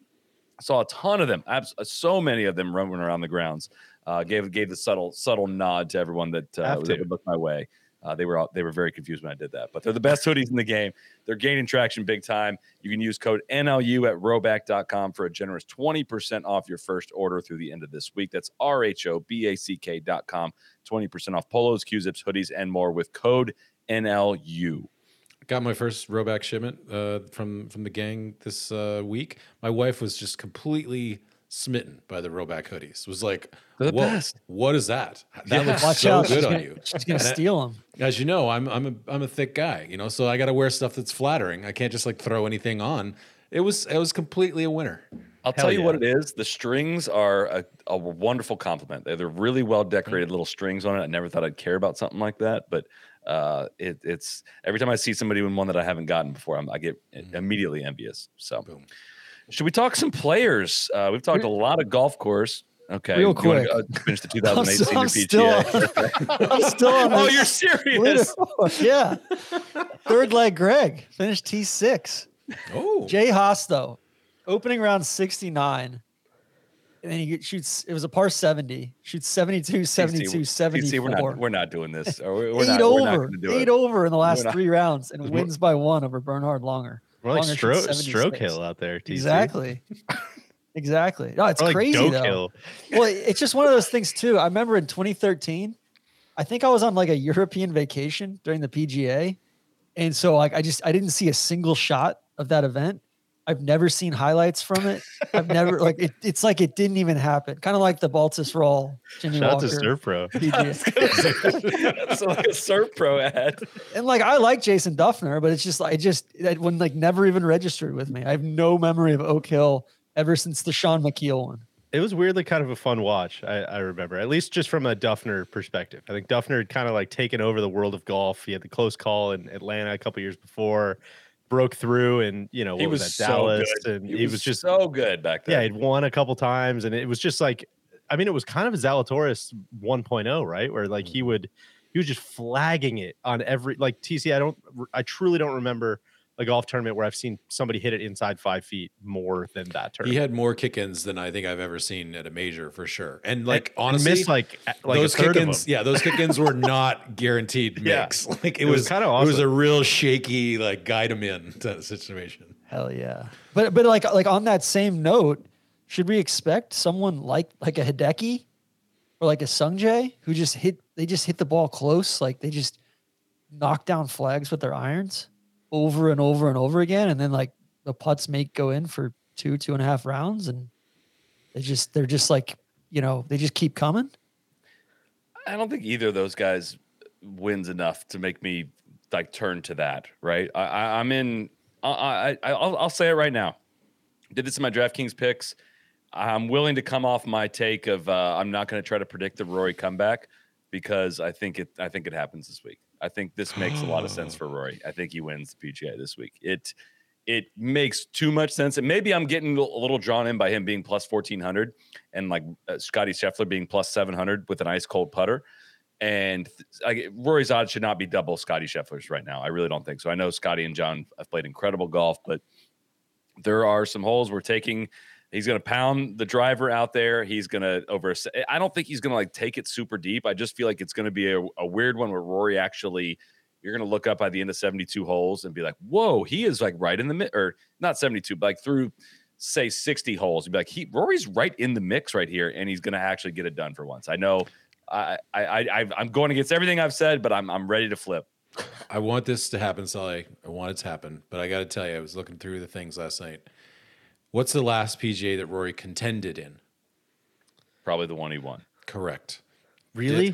I saw a ton of them, abs- so many of them running around the grounds. Uh, gave gave the subtle subtle nod to everyone that uh, Have was to. able to look my way. Uh, they were all, they were very confused when I did that, but they're the best hoodies in the game. They're gaining traction big time. You can use code NLU at rhoback.com for a generous 20% off your first order through the end of this week. That's R H O B A C K.com. 20% off polos, Q zips, hoodies, and more with code NLU. Got my first Rhoback shipment uh, from from the gang this uh, week. My wife was just completely smitten by the Rhoback hoodies. Was like, They're the "Whoa, best." What is that? That Yeah. looks Watch so out. good she's on gonna, you." She's gonna And steal them. As you know, I'm I'm a I'm a thick guy, you know, so I got to wear stuff that's flattering. I can't just like throw anything on. It was it was completely a winner. I'll Hell tell you what it is. The strings are a, a wonderful compliment. They're, they're really well decorated little strings on it. I never thought I'd care about something like that, but uh, it, it's every time I see somebody in one that I haven't gotten before, I'm, I get immediately envious. So, Boom. should we talk some players? Uh, we've talked a lot of golf course. Okay, Real quick. finish the I'm 2008 still- senior I'm still PGA. I'm still on oh, you're serious? Yeah. Third leg Greg finished T6. Oh, Jay Haas, though, opening round 69. And then he shoots, it was a par 70, shoots 72, 72, DC, 74. we're not we're not doing this. We're, we're eight not, we're not over, do eight it. over in the last not- three rounds and wins by one over Bernhard Langer. We're like Longer stroke, stroke 76. hill out there. TC. Exactly. exactly. No, it's Or like crazy doke though. hill. well, it's just one of those things too. I remember in 2013, I think I was on like a European vacation during the PGA, and so like I just I didn't see a single shot of that event. I've never seen highlights from it. I've never like it. It's like it didn't even happen. Kind of like the Baltusrol, Jimmy Shout out Walker. to Surf Pro. It's like a surf pro ad. And like I like Jason Dufner, but it's just I just that one like never even registered with me. I have no memory of Oak Hill ever since the Shaun Micheel one. It was weirdly kind of a fun watch. I, I remember, at least just from a Dufner perspective. I think Dufner had kind of like taken over the world of golf. He had the close call in Atlanta a couple years before, broke through, and you know He was, was that so Dallas, good. and He he was was just so good back then. yeah, he'd won a couple times, and it was just like, I mean, it was kind of a Zalatoris 1.0, right? Where like mm-hmm. he would he was just flagging it on every like TC. I don't, I truly don't remember a golf tournament where I've seen somebody hit it inside five feet more than that tournament. He had more kick-ins than I think I've ever seen at a major for sure. And like And honestly, missed like like those a third of kick-ins, yeah, those kick-ins were not guaranteed Yeah. mix. Like it, It was was, kinda awesome. It was a real shaky, like guide him in to that situation. Hell yeah. But but like like on that same note, should we expect someone like like a Hideki or like a Sungjae who just hit they just hit the ball close, like they just knock down flags with their irons over and over and over again, and then like the putts make go in for two, two and a half rounds, and they just they're just like, you know, they just keep coming. I don't think either of those guys wins enough to make me like turn to that. Right? I, I'm in. I, I, I- I'll, I'll say it right now. Did this in my DraftKings picks. I'm willing to come off my take of uh, I'm not going to try to predict the Rory comeback because I think it. I think it happens this week. I think this makes a lot of sense for Rory. I think he wins the PGA this week. It it makes too much sense. And maybe I'm getting a little drawn in by him being plus 1400 and like uh, Scotty Scheffler being plus 700 with an ice cold putter. And I, Rory's odds should not be double Scotty Scheffler's right now. I really don't think so. I know Scotty and Jon have played incredible golf, but there are some holes we're taking. He's going to pound the driver out there. He's going to over. I don't think he's going to like take it super deep. I just feel like it's going to be a, a weird one where Rory actually, you're going to look up by the end of 72 holes and be like, whoa, he is like right in the mid, or not 72, but like through say 60 holes. You'd be like, he Rory's right in the mix right here, and he's going to actually get it done for once. I know. I, I, I, I'm going against everything I've said, but I'm, I'm ready to flip. I want this to happen, Soly. I want it to happen, but I got to tell you, I was looking through the things last night. What's the last PGA that Rory contended in? Probably the one he won. Correct. Really?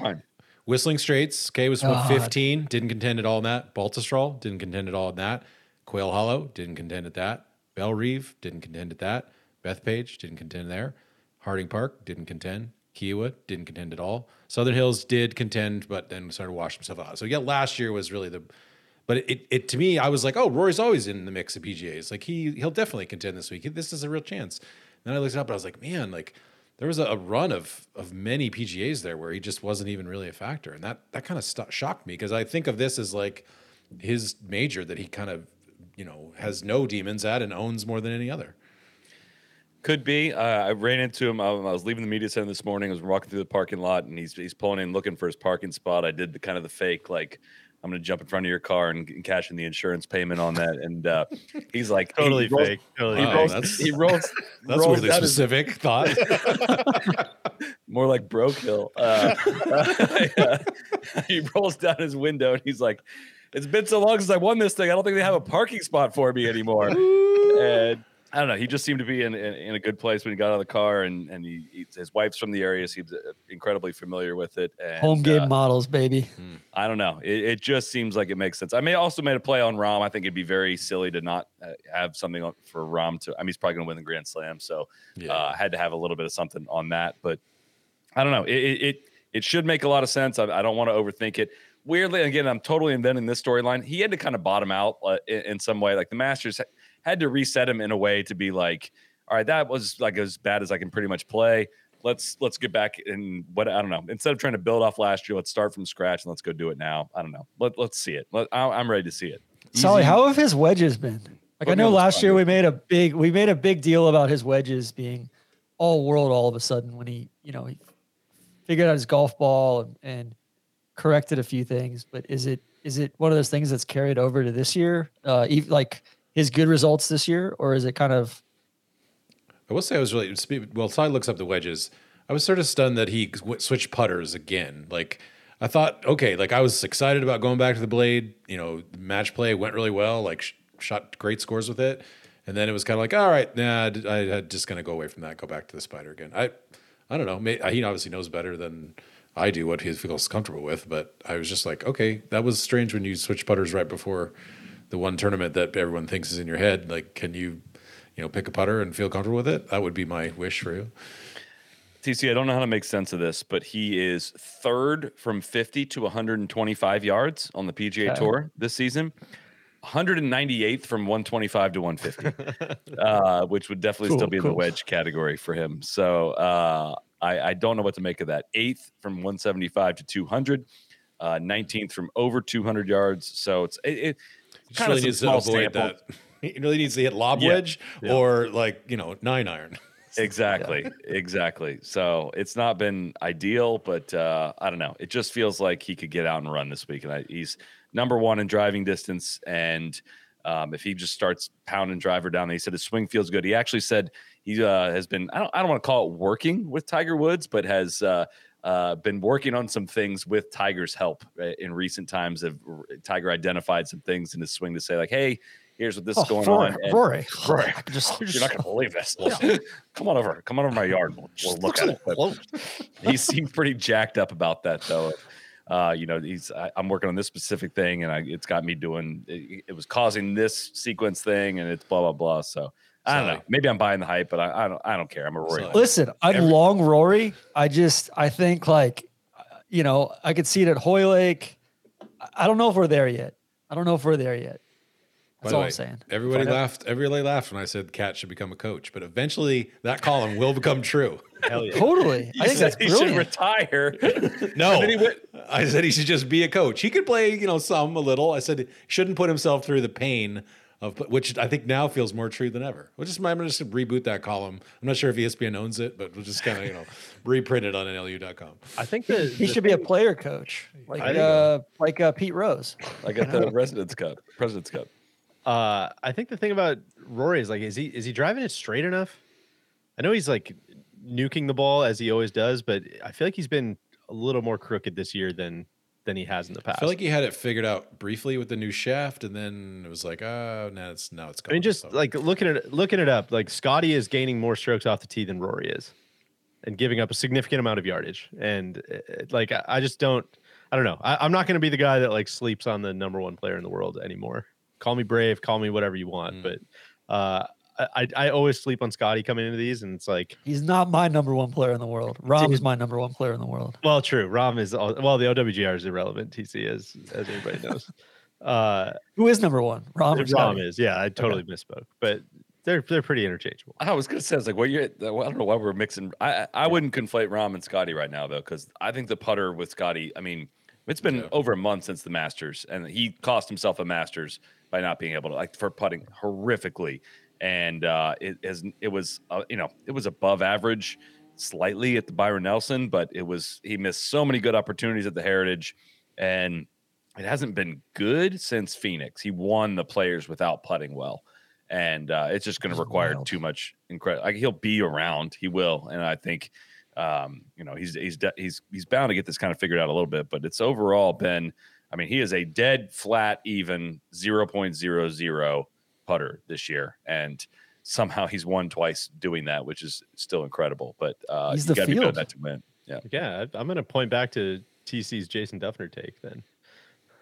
Whistling Straits, okay, was God. 115. Didn't contend at all in that. Baltusrol didn't contend at all in that. Quail Hollow didn't contend at that. Bellerive didn't contend at that. Bethpage didn't contend there. Harding Park didn't contend. Kiawah didn't contend at all. Southern Hills did contend, but then started to wash himself out. So yeah, last year was really the. But it, it, to me, I was like, oh, Rory's always in the mix of PGAs. Like he he'll definitely contend this week. This is a real chance. And Then I looked it up, and I was like, man, like there was a, a run of of many PGAs there where he just wasn't even really a factor, and that that kind of st- shocked me because I think of this as like his major that he kind of you know has no demons at and owns more than any other. Could be. Uh, I ran into him. I, I was leaving the media center this morning. I was walking through the parking lot, and he's he's pulling in, looking for his parking spot. I did the kind of the fake, like I'm going to jump in front of your car and, and cash in the insurance payment on that. And uh, he's like, he Totally rolls- fake. Totally He Wow, rolls. that's- he rolls. That's rolls really his- specific thought. more like broke hill. Uh, he rolls down his window and he's like, "It's been so long since I won this thing. I don't think they have a parking spot for me anymore." and I don't know. He just seemed to be in, in, in a good place when he got out of the car, and and he, he his wife's from the area, seems uh, incredibly familiar with it. And, Home game uh, models, baby. I don't know. It, it just seems like it makes sense. I may also made a play on Rahm. I think it'd be very silly to not uh, have something for Rahm to. I mean, he's probably going to win the Grand Slam, so Yeah. uh, I had to have a little bit of something on that. But I don't know. It it it, it should make a lot of sense. I, I don't want to overthink it. Weirdly, again, I'm totally inventing this storyline. He had to kind of bottom out uh, in, in some way. Like the Masters ha- had to reset him in a way to be like, all right, that was like as bad as I can pretty much play. Let's let's get back and what I don't know. Instead of trying to build off last year, let's start from scratch and let's go do it now. I don't know. Let let's see it. Let, I, I'm ready to see it. Soly, Easy. how have his wedges been? Like Put I know last year we made a big we made a big deal about his wedges being all world all of a sudden when he you know he figured out his golf ball and, and corrected a few things. But is it is it one of those things that's carried over to this year? Uh, like his good results this year, or is it kind of I will say I was really well. Ty looks up the wedges. I was sort of stunned that he switched putters again. Like I thought, okay, like I was excited about going back to the blade. You know, match play went really well. Like sh- shot great scores with it, and then it was kind of like, all right, nah, I, am just gonna go away from that. Go back to the spider again. I, I don't know. May, he obviously knows better than I do what he feels comfortable with. But I was just like, okay, that was strange when you switch putters right before the one tournament that everyone thinks is in your head. Like, can you? you know, pick a putter and feel comfortable with it. That would be my wish for you. TC, I don't know how to make sense of this, but he is third from 50 to 125 yards on the PGA Okay. Tour this season. 198th from 125 to 150, uh, which would definitely still Cool, be in the wedge category for him. So uh, I, I don't know what to make of that. Eighth from 175 to 200, uh, 19th from over 200 yards. So it's it, it He just kind really of needs to small avoid sample. that. He really needs to hit lob Yeah. wedge Yeah. or like you know nine iron. Exactly, exactly. So it's not been ideal, but uh, I don't know. It just feels like he could get out and run this week, and I, he's number one in driving distance. And um, if he just starts pounding driver down, he said his swing feels good. He actually said he uh, has been. I don't. I don't want to call it working with Tiger Woods, but has. Uh, uh, been working on some things with Tiger's help uh, in recent times. Have Tiger identified some things in his swing to say like, "Hey, here's what this is going Oh, Rory, on." And- Rory, Rory, just, you're not going to believe this. come on over. Come on over my yard. We'll, we'll look at it. He seemed pretty jacked up about that, though. Uh, you know, he's I, I'm working on this specific thing, and I, it's got me doing. It, it was causing this sequence thing, and it's blah blah blah. So I don't Sorry. know. Maybe I'm buying the hype, but I, I don't. I don't care. I'm a Rory. Sorry. Listen, I'm Every- long Rory. I just I think like uh, you know, I could see it at Hoylake. I- I don't know if we're there yet. I don't know if we're there yet. That's all way, I'm saying. Everybody Find out. laughed. Everybody laughed when I said Cat should become a coach, but eventually that column will become true. Hell yeah. Totally. I think said that's he should retire. No, then he went- I said he should just be a coach. He could play, you know, some a little. I said he shouldn't put himself through the pain of which I think now feels more true than ever. We'll just I'm gonna just reboot that column. I'm not sure if ESPN owns it, but we'll just kind of you know reprint it on NLU.com. I think the, he the should be a player coach, like uh, like uh, Pete Rose. I got the President's Cup. President's Cup. Uh, I think the thing about Rory is like, is he is he driving it straight enough? I know he's like nuking the ball as he always does, but I feel like he's been a little more crooked this year than than he has in the past. I feel like he had it figured out briefly with the new shaft, and then it was like, oh, now it's now it's gone. I mean, just So- like looking at looking it up, like Scotty is gaining more strokes off the tee than Rory is, and giving up a significant amount of yardage. And uh, like, I, I just don't, I don't know. I, I'm not going to be the guy that like sleeps on the number one player in the world anymore. Call me brave, call me whatever you want, Mm. but uh, I I always sleep on Scotty coming into these, and it's like, He's not my number one player in the world. Rahm is my number one player in the world. well, true. Rahm is all, well, the OWGR is irrelevant. TC is as everybody knows. Uh, Who is number one? Rahm. or Rahm is, yeah. I totally misspoke, but they're they're pretty interchangeable. I was gonna say, I was like, well, you're. I don't know why we're mixing. I I I wouldn't conflate Rahm and Scotty right now though, because I think the putter with Scotty. I mean, it's been Yeah. over a month since the Masters, and he cost himself a Masters by not being able to like for putting horrifically, and uh, it is it was uh, you know it was above average slightly at the Byron Nelson, but it was he missed so many good opportunities at the Heritage, and it hasn't been good since Phoenix. He won the Players without putting well and uh, it's just going to require wild. too much incredible. Like he'll be around, he will, and I think, um, you know, he's he's de- he's he's bound to get this kind of figured out a little bit. But it's overall been, I mean, he is a dead flat even zero point zero zero putter this year, and somehow he's won twice doing that, which is still incredible. But uh, He's you got to be good at that to win. Yeah. Yeah, I- I'm going to point back to TC's Jason Dufner take then.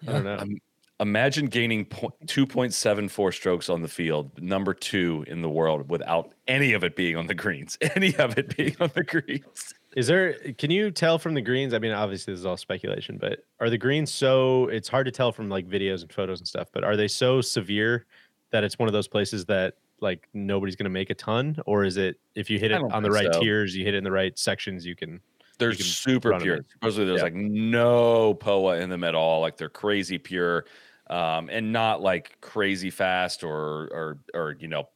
I don't know. Um, imagine gaining 2.74 strokes on the field, number two in the world, without any of it being on the greens. Any of it being on the greens. Is there? Can you tell from the greens? I mean, obviously this is all speculation, but are the greens so? It's hard to tell from like videos and photos and stuff. But are they so severe that it's one of those places that like nobody's going to make a ton, or is it if you hit it on the right so. tiers, you hit it in the right sections, you can. They're can super pure. Supposedly, there's Yeah. like no POA in them at all. Like they're crazy pure, um, and not like crazy fast or or or you know,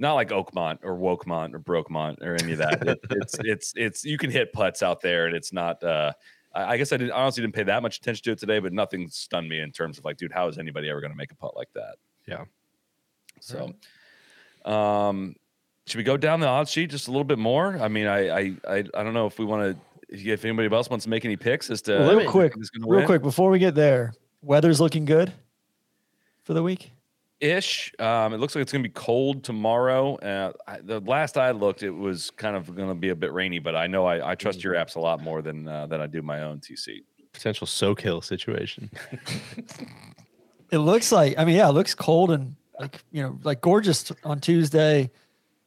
not like Oakmont or Wokemont or Brokemont or any of that. It, it's it's it's you can hit putts out there, and it's not. Uh, I I guess I didn't honestly didn't pay that much attention to it today, but nothing stunned me in terms of like, dude, how is anybody ever going to make a putt like that? Yeah. So, um, should we go down the odds sheet just a little bit more? I mean, I I I, I don't know if we want to. If anybody else wants to make any picks as to Real quick, real win. quick before we get there, weather's looking good for the week. ish. Um, it looks like it's going to be cold tomorrow. Uh, I, the last I looked, it was kind of going to be a bit rainy, but I know I, I trust your apps a lot more than uh, than I do my own TC. Potential soak hill situation. It looks like I mean, yeah, it looks cold and like you know, like gorgeous on Tuesday,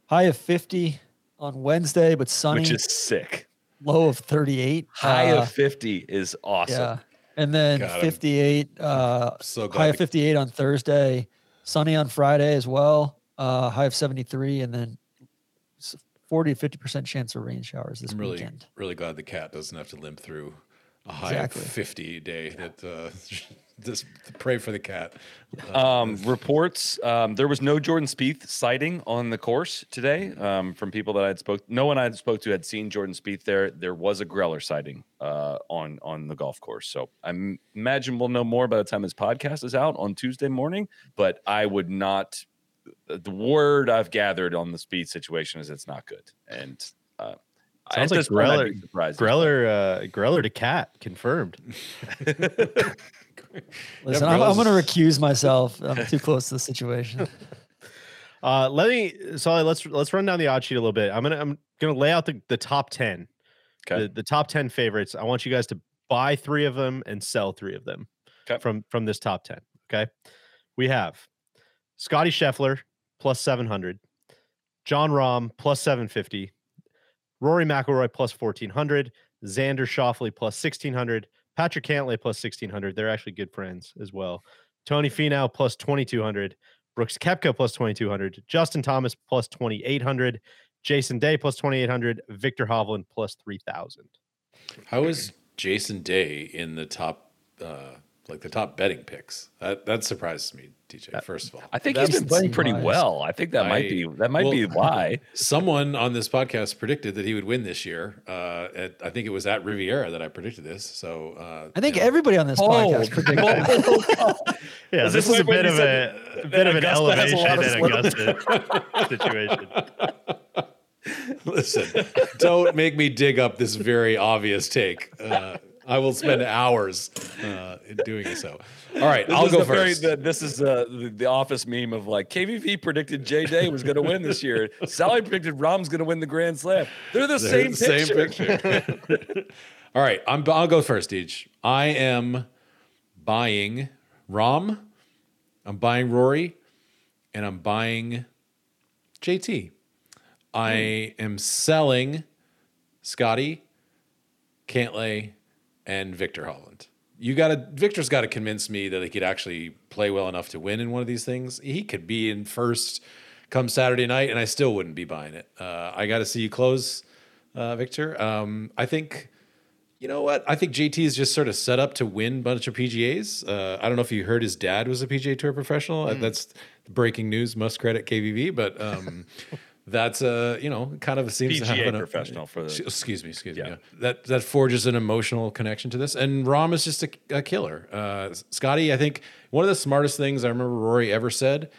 high of fifty on Wednesday, but sunny, Which is sick. low of thirty-eight. High Uh, of 50 is awesome. Yeah. And then God, 58, uh, so glad high of 58 on Thursday, sunny on Friday as well, uh, high of 73, and then 40 to 50% chance of rain showers this I'm really weekend. really glad the cat doesn't have to limp through a high Exactly. of 50 day that uh, just pray for the cat. Uh, Um, reports. Um, there was no Jordan Spieth sighting on the course today. Um, from people that I had spoke, no one I had spoke to had seen Jordan Spieth there. There was a Greller sighting uh, on on the golf course. So I m- imagine we'll know more by the time this podcast is out on Tuesday morning. But I would not. The word I've gathered on the Spieth situation is it's not good, and uh, at Sounds like I'd Greller- Greller, uh, Greller to cat confirmed. Listen, I'm, I'm going to recuse myself. I'm too close to the situation. Uh, let me, Soly, let's let's run down the odd sheet a little bit. I'm gonna I'm gonna lay out the, the top ten, Okay. the, the top ten favorites. I want you guys to buy three of them and sell three of them Okay. from from this top ten. Okay, we have Scotty Scheffler plus seven hundred, Jon Rahm plus seven fifty, Rory McIlroy plus fourteen hundred, Xander Schauffele plus sixteen hundred, Patrick Cantlay plus sixteen hundred. They're actually good friends as well. Tony Finau plus twenty two hundred. Brooks Koepka plus 2200, Justin Thomas plus 2800, Jason Day plus 2800, Viktor Hovland plus 3000. How is Jason Day in the top, uh, like the top betting picks? That that surprises me, DJ. First of all, I think That's he's been the pretty bias. well. I think that might be that might be why. someone on this podcast predicted that he would win this year. Uh, at, I think it was at Riviera that I predicted this. So uh, I think you know, everybody on this podcast predicted. Yeah, Is this this is a bit of a, a bit of an Augusta elevation lot in Augusta situation. Listen, don't make me dig up this very obvious take. Uh, I will spend hours uh, in doing so. All right, This I'll go the very- first. the- this is uh, the, the office meme of like KVV predicted J Day was going to win this year. Soly predicted Rahm's going to win the Grand Slam. They're the They're same the picture. picture. All right, I'm, I'll go first, Deej. I am buying Rahm, I'm buying Rory, and I'm buying JT. I am selling Scotty, Cantlay, and Viktor Hovland. You got to Viktor's got to convince me that he could actually play well enough to win in one of these things. He could be in first come Saturday night, and I still wouldn't be buying it. Uh, I got to see you close, uh, Viktor. Um, I think. You know what? I think JT is just sort of set up to win a bunch of PGAs. Uh, I don't know if you heard his dad was a PGA Tour professional. Uh, That's breaking news. Must credit KVV, but um, that's a you know kind of seems to PGA have an, professional for the- excuse me, excuse Yeah. me. yeah. That that forges an emotional connection to this. And Rahm is just a, a killer. Uh, Scotty, I think one of the smartest things I remember Rory ever said.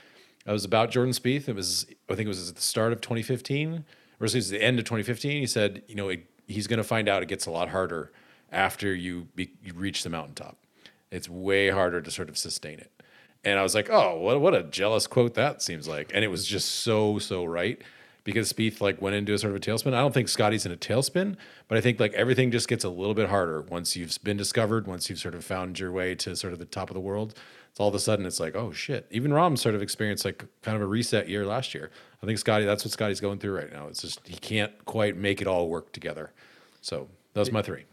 I was about Jordan Spieth. It was I think it was at the start of 2015, or it was the end of 2015. He said, you know, it, he's going to find out it gets a lot harder after you be, you reach the mountaintop. It's way harder to sort of sustain it. And I was like, oh, what what a jealous quote that seems like. And it was just so so right because Spieth like went into a sort of a tailspin. I don't think Scotty's in a tailspin, but I think like everything just gets a little bit harder once you've been discovered, once you've sort of found your way to sort of the top of the world. It's all of a sudden it's like, oh shit. Even Rahm sort of experienced like kind of a reset year last year. I think Scotty, that's what Scotty's going through right now. It's just he can't quite make it all work together. So that was my three.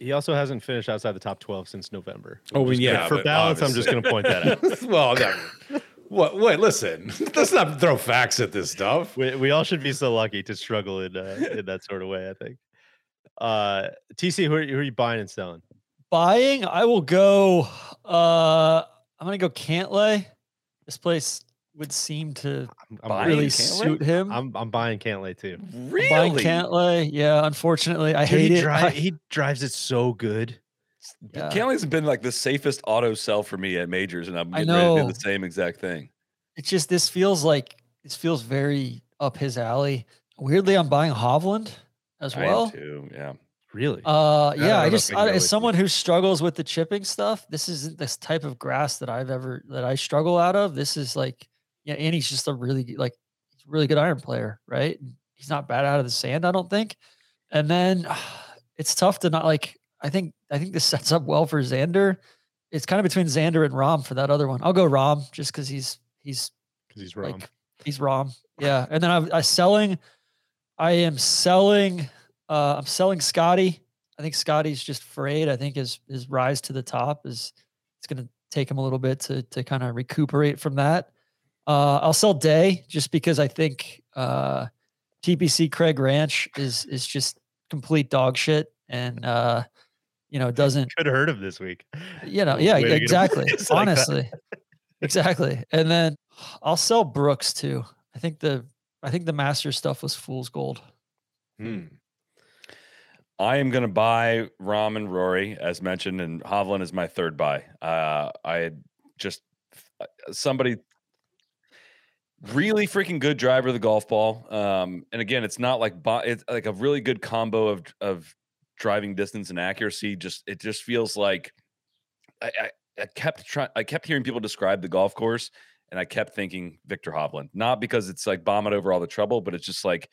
He- also hasn't finished outside the top 12 since November. Oh, yeah, For but balance, I'm just going to point that out. well, no. What? Wait, listen. Let's not throw facts at this stuff. we, we all should be so lucky to struggle in uh, in that sort of way. I think. Uh, TC, who are, you- who are you buying and selling? Buying, I will go. Uh, I'm gonna go Cantlay. This place would seem to I'm, I'm really suit him. I'm I'm buying Cantlay too. I'm Really? buying Cantlay. Yeah, unfortunately, I Dude, hate he, it. dri- I- he drives it so good. Yeah. Cantlay's been like the safest auto sell for me at majors, and I'm I getting ready to do the same exact thing. It's just this feels like this feels very up his alley. Weirdly, I'm buying Hovland as I am well. too. Yeah. Really? Uh, don't yeah, know I if just I can go as you. someone who struggles with the chipping stuff, this isn't this type of grass that I've ever that I struggle out of. This is like, yeah, and he's just a really like he's a really good iron player, right? He's not bad out of the sand, I don't think. And then it's tough to not like. I think I think this sets up well for Xander. It's kind of between Xander and Rahm for that other one. I'll go Rahm just because he's he's Because he's wrong. like he's Rahm. Yeah, and then I'm I selling. I am selling. Uh, I'm selling Scotty. I think Scotty's just afraid. I think his his rise to the top is it's going to take him a little bit to to kind of recuperate from that. Uh, I'll sell Day just because I think uh, TPC Craig Ranch is is just complete dog shit, and uh, you know, it doesn't Could have heard him this week. you know, yeah, Way to get a exactly. place like. Honestly. exactly. And then I'll sell Brooks too. I think the I think the master stuff was fool's gold. Hmm. I am going to buy Rahm and Rory, as mentioned, and Hovland is my third buy. Uh, I just uh, somebody really freaking good driver of the golf ball. Um, and again, it's not like it's like a really good combo of of driving distance and accuracy. Just it just feels like I, I, I kept trying. I kept hearing people describe the golf course, and I kept thinking Viktor Hovland. Not because it's like bombing over all the trouble, but it's just like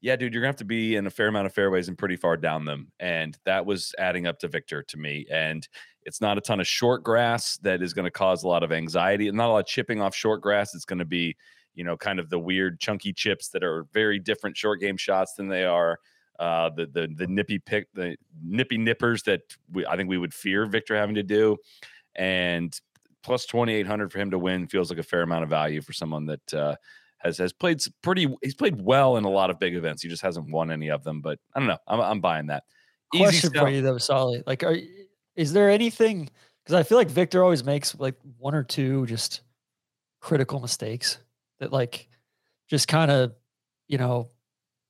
yeah, dude, you're gonna have to be in a fair amount of fairways and pretty far down them. And that was adding up to Viktor to me. And it's not a ton of short grass that is to cause a lot of anxiety and not a lot of chipping off short grass. It's to be, you know, kind of the weird chunky chips that are very different short game shots than they are uh, the the the nippy pick the nippy nippers that we, I think we would fear Viktor having to do. And plus 2800 for him to win feels like a fair amount of value for someone that uh, has has played pretty. He's played well in a lot of big events. He just hasn't won any of them. But I don't know. I'm I'm buying that. Question for you though, Soly. Like, are is there anything? Because I feel like Viktor always makes like one or two just critical mistakes that like just kind of you know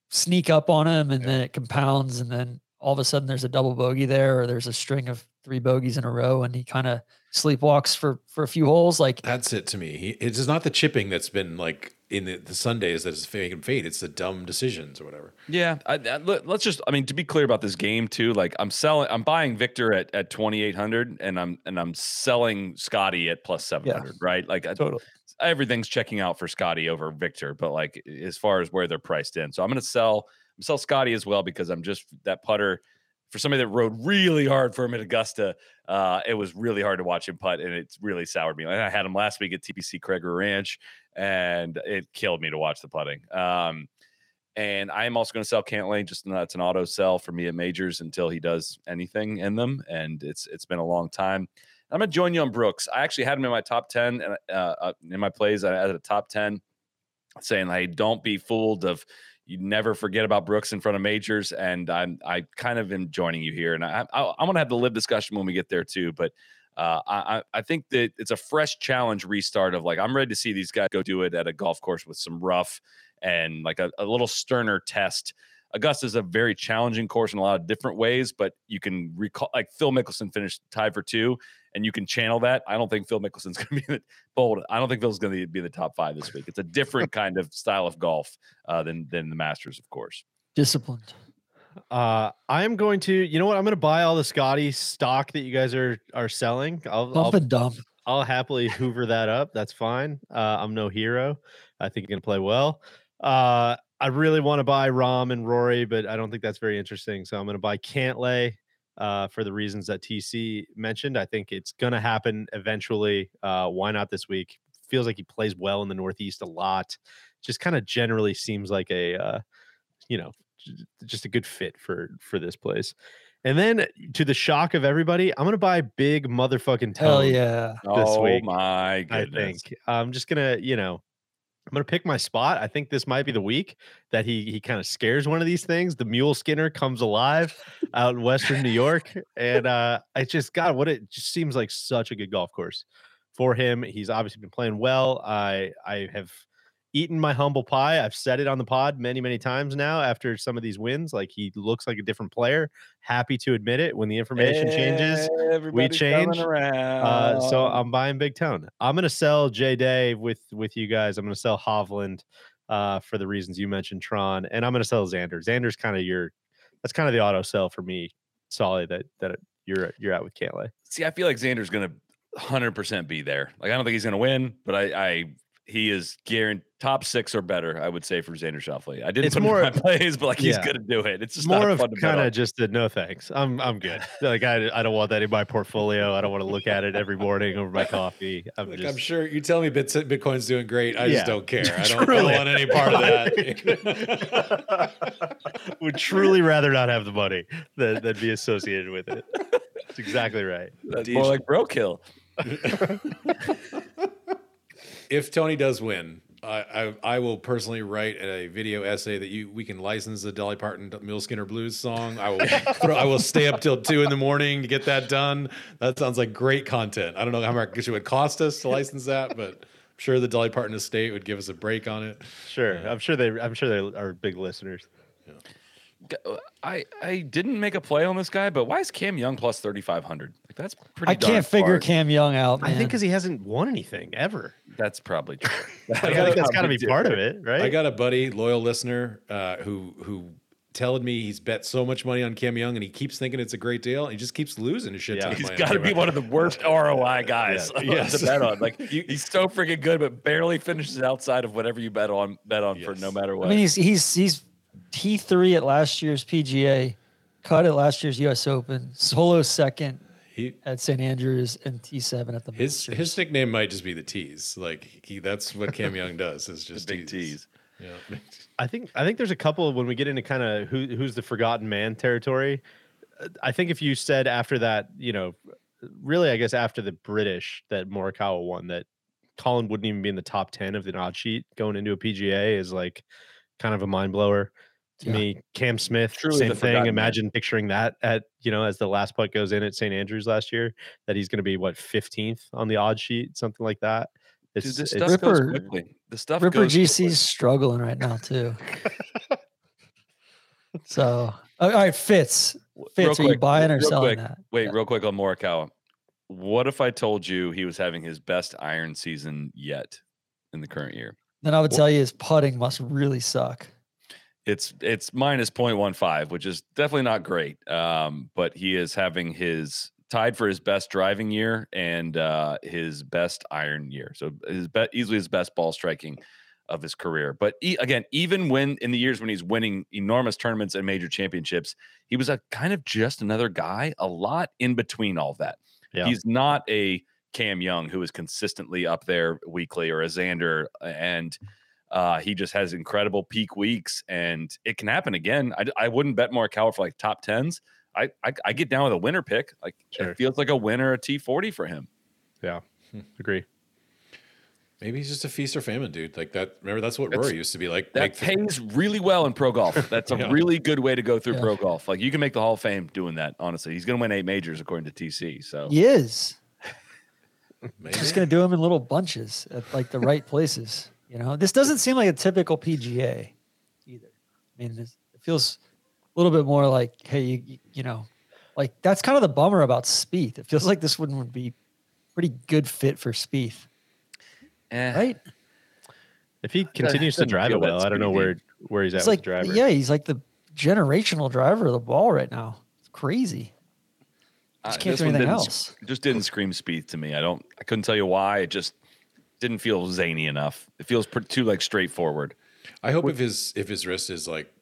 sneak up on him, and then it compounds, and then all of a sudden there's a double bogey there, or there's a string of three bogeys in a row, and he kind of sleepwalks for for a few holes. Like, That's it to me. He, it's not the chipping that's been like in the, the Sundays that is making fade. It's the dumb decisions or whatever. Yeah, I, I, let, us just. I mean, to be clear about this game too, like I'm selling, I'm buying Viktor at at 2800, and I'm and I'm selling Scotty at plus 700. Right, like I, Totally. Everything's checking out for Scotty over Viktor, but like as far as where they're priced in, so I'm going to sell. I'm sell Scotty as well because I'm just that putter for somebody that rode really hard for him at Augusta. Uh, it was really hard to watch him putt, and it's really soured me. And I had him last week at TPC Craigor Ranch, and it killed me to watch the putting. Um, and I am also going to sell Cantlay. Just that's an auto sell for me at majors until he does anything in them, and it's it's been a long time. I'm going to join you on Brooks. I actually had him in my top ten, and uh, uh, in my plays, I had a top ten, saying, "Hey, don't be fooled of." You never forget about Brooks in front of majors, and I'm I kind of am joining you here, and I, I I'm gonna have the live discussion when we get there too. But uh, I I I think that it's a fresh challenge restart of like I'm ready to see these guys go do it at a golf course with some rough and like a, a little sterner test. Augusta is a very challenging course in a lot of different ways, but you can recall like Phil Mickelson finished tied for two, and you can channel that. I don't think Phil Mickelson's going to be the, bold. I don't think Phil's going to be the top five this week. It's a different kind of style of golf uh, than than the Masters, of course. disciplined. Uh, I'm going to, you know what? I'm going to buy all the Scotty stock that you guys are are selling. I'll Pump I'll, and dump. I'll happily hoover that up. That's fine. Uh, I'm no hero. I think you're going to play well. Uh, I really want to buy Rahm and Rory, but I don't think that's very interesting. So I'm going to buy Cantlay uh, for the reasons that TC mentioned. I think it's going to happen eventually. Uh, why not this week? Feels like he plays well in the Northeast a lot. Just kind of generally seems like a, uh, you know, j- just a good fit for for this place. And then to the shock of everybody, I'm gonna buy big motherfucking tone Hell yeah. this oh week. my I goodness! think I'm just gonna, you know, I'm gonna pick my spot. I think this might be the week that he he kind of scares one of these things. The mule skinner comes alive out in Western New York, and uh, I just God, what it just seems like such a good golf course for him. He's obviously been playing well. I I have eaten my humble pie. I've said it on the pod many many times now. After some of these wins, like he looks like a different player. Happy to admit it. When the information changes, Everybody's change, uh, so I'm buying Big Tone. I'm gonna sell J Day with with you guys. I'm gonna sell Hovland uh, for the reasons you mentioned, Tron, and I'm gonna sell Xander. Xander's kind of your that's kind of the auto sell for me, Soly. That that you're you're at with Cantlay. See, I feel like Xander's going to 100% be there. Like, I don't think he's going to win, but I, I, he is guaranteed top six or better, I would say, for Xander Schauffele. I didn't It's put more- him in my plays, but like, he's yeah. going to do it. It's It's just more not of fun kind of just a no thanks. I'm I'm good. like I I don't want that in my portfolio. I don't want to look at it every morning over my coffee. I'm Look, just I'm sure you tell me Bitcoin's doing great. I Yeah. just don't care. I don't, I don't want any part of that. would truly rather not have the money than, than be associated with it. That's exactly right. That's more like bro kill. If Tony does win, I, I I will personally write a video essay that you we can license the Dolly Parton Mule Skinner Blues song. I will throw, I will stay up till two in the morning to get that done. That sounds like great content. I don't know how much it would cost us to license that, but I'm sure the Dolly Parton estate would give us a break on it. Sure, I'm sure they. I'm sure they are big listeners. G- uh, I I didn't make a play on this guy, but why is Cam Young plus thirty five hundred? Like that's pretty. I can't figure far. Cam Young out. I think because he hasn't won anything ever. That's probably true. I think that's got to be part of it, right? I got a buddy, loyal listener, uh, who who telling me he's bet so much money on Cam Young and he keeps thinking it's a great deal. And he just keeps losing a shit Yeah. ton of He's money. got to be one of the worst ROI guys Yeah. Yes. to bet on. Like he's so freaking good, but barely finishes outside of whatever you bet on. Bet on for no matter what. I mean, he's he's he's T three at last year's PGA, cut at last year's U.S. Open, solo second He at St Andrews, and T seven at the his Masters. his nickname might just be the tease. Like he that's what Cam Young does is the just big tease. tease. Yeah. I think I think there's a couple when we get into kind of who who's the forgotten man territory. uh, I think if you said after that, you know, really, I guess after the British that Morikawa won, that Collin wouldn't even be in the top ten of the odd sheet going into a PGA is like kind of a mind blower to Yeah. me. Cam Smith, Truly same thing. forgotten man. Imagine picturing that at you know as the last putt goes in at St Andrews last year, that he's going to be what 15th on the odd sheet, something like that. It's, Dude, this it's- stuff goes Ripper- quickly. The stuff Ripper goes quickly. Struggling right now too. so all right, Fitz, Real Fitz, are you buying or selling quick, that? Wait, Yeah. real quick on Morikawa. What if I told you he was having his best iron season yet in the current year? Then I would tell you his putting must really suck. It's it's minus 0.15, which is definitely not great. Um, but he is having his tied for his best driving year and uh, his best iron year. So his be- easily his best ball striking of his career. But e- again, even when in the years when he's winning enormous tournaments and major championships, he was a kind of just another guy, a lot in between all that. Yeah. He's not a Cam Young who is consistently up there weekly or a Xander and uh, he just has incredible peak weeks, and it can happen again. I, I wouldn't bet Morikawa for like top tens. I, I I get down with a winner pick. Like Sure. it feels like a winner a T forty for him. yeah, agree. Maybe he's just a feast or famine dude. Like that. Remember that's what That's- Rory used to be like. That make the- pays really well in pro golf. That's a Yeah. really good way to go through Yeah. pro golf. Like you can make the Hall of Fame doing that. Honestly, he's going to win eight majors according to TC. So He is. maybe. Just gonna do them in little bunches at like the right places. You know, this doesn't seem like a typical PGA either. I mean, this- it feels a little bit more like, hey, you, you, you know, like that's kind of the bummer about Spieth. It feels like this one would be pretty good fit for Spieth, eh, right? If he continues to drive feel it well, I don't know where where he's at It's with like, the driver. yeah, he's like the generational driver of the ball right now. It's crazy. uh, Just can't this do anything didn't- else. Just didn't scream Spieth to me. I don't. I couldn't tell you why. It just didn't feel zany enough. It feels pretty, too like straightforward. I hope if his if his wrist is like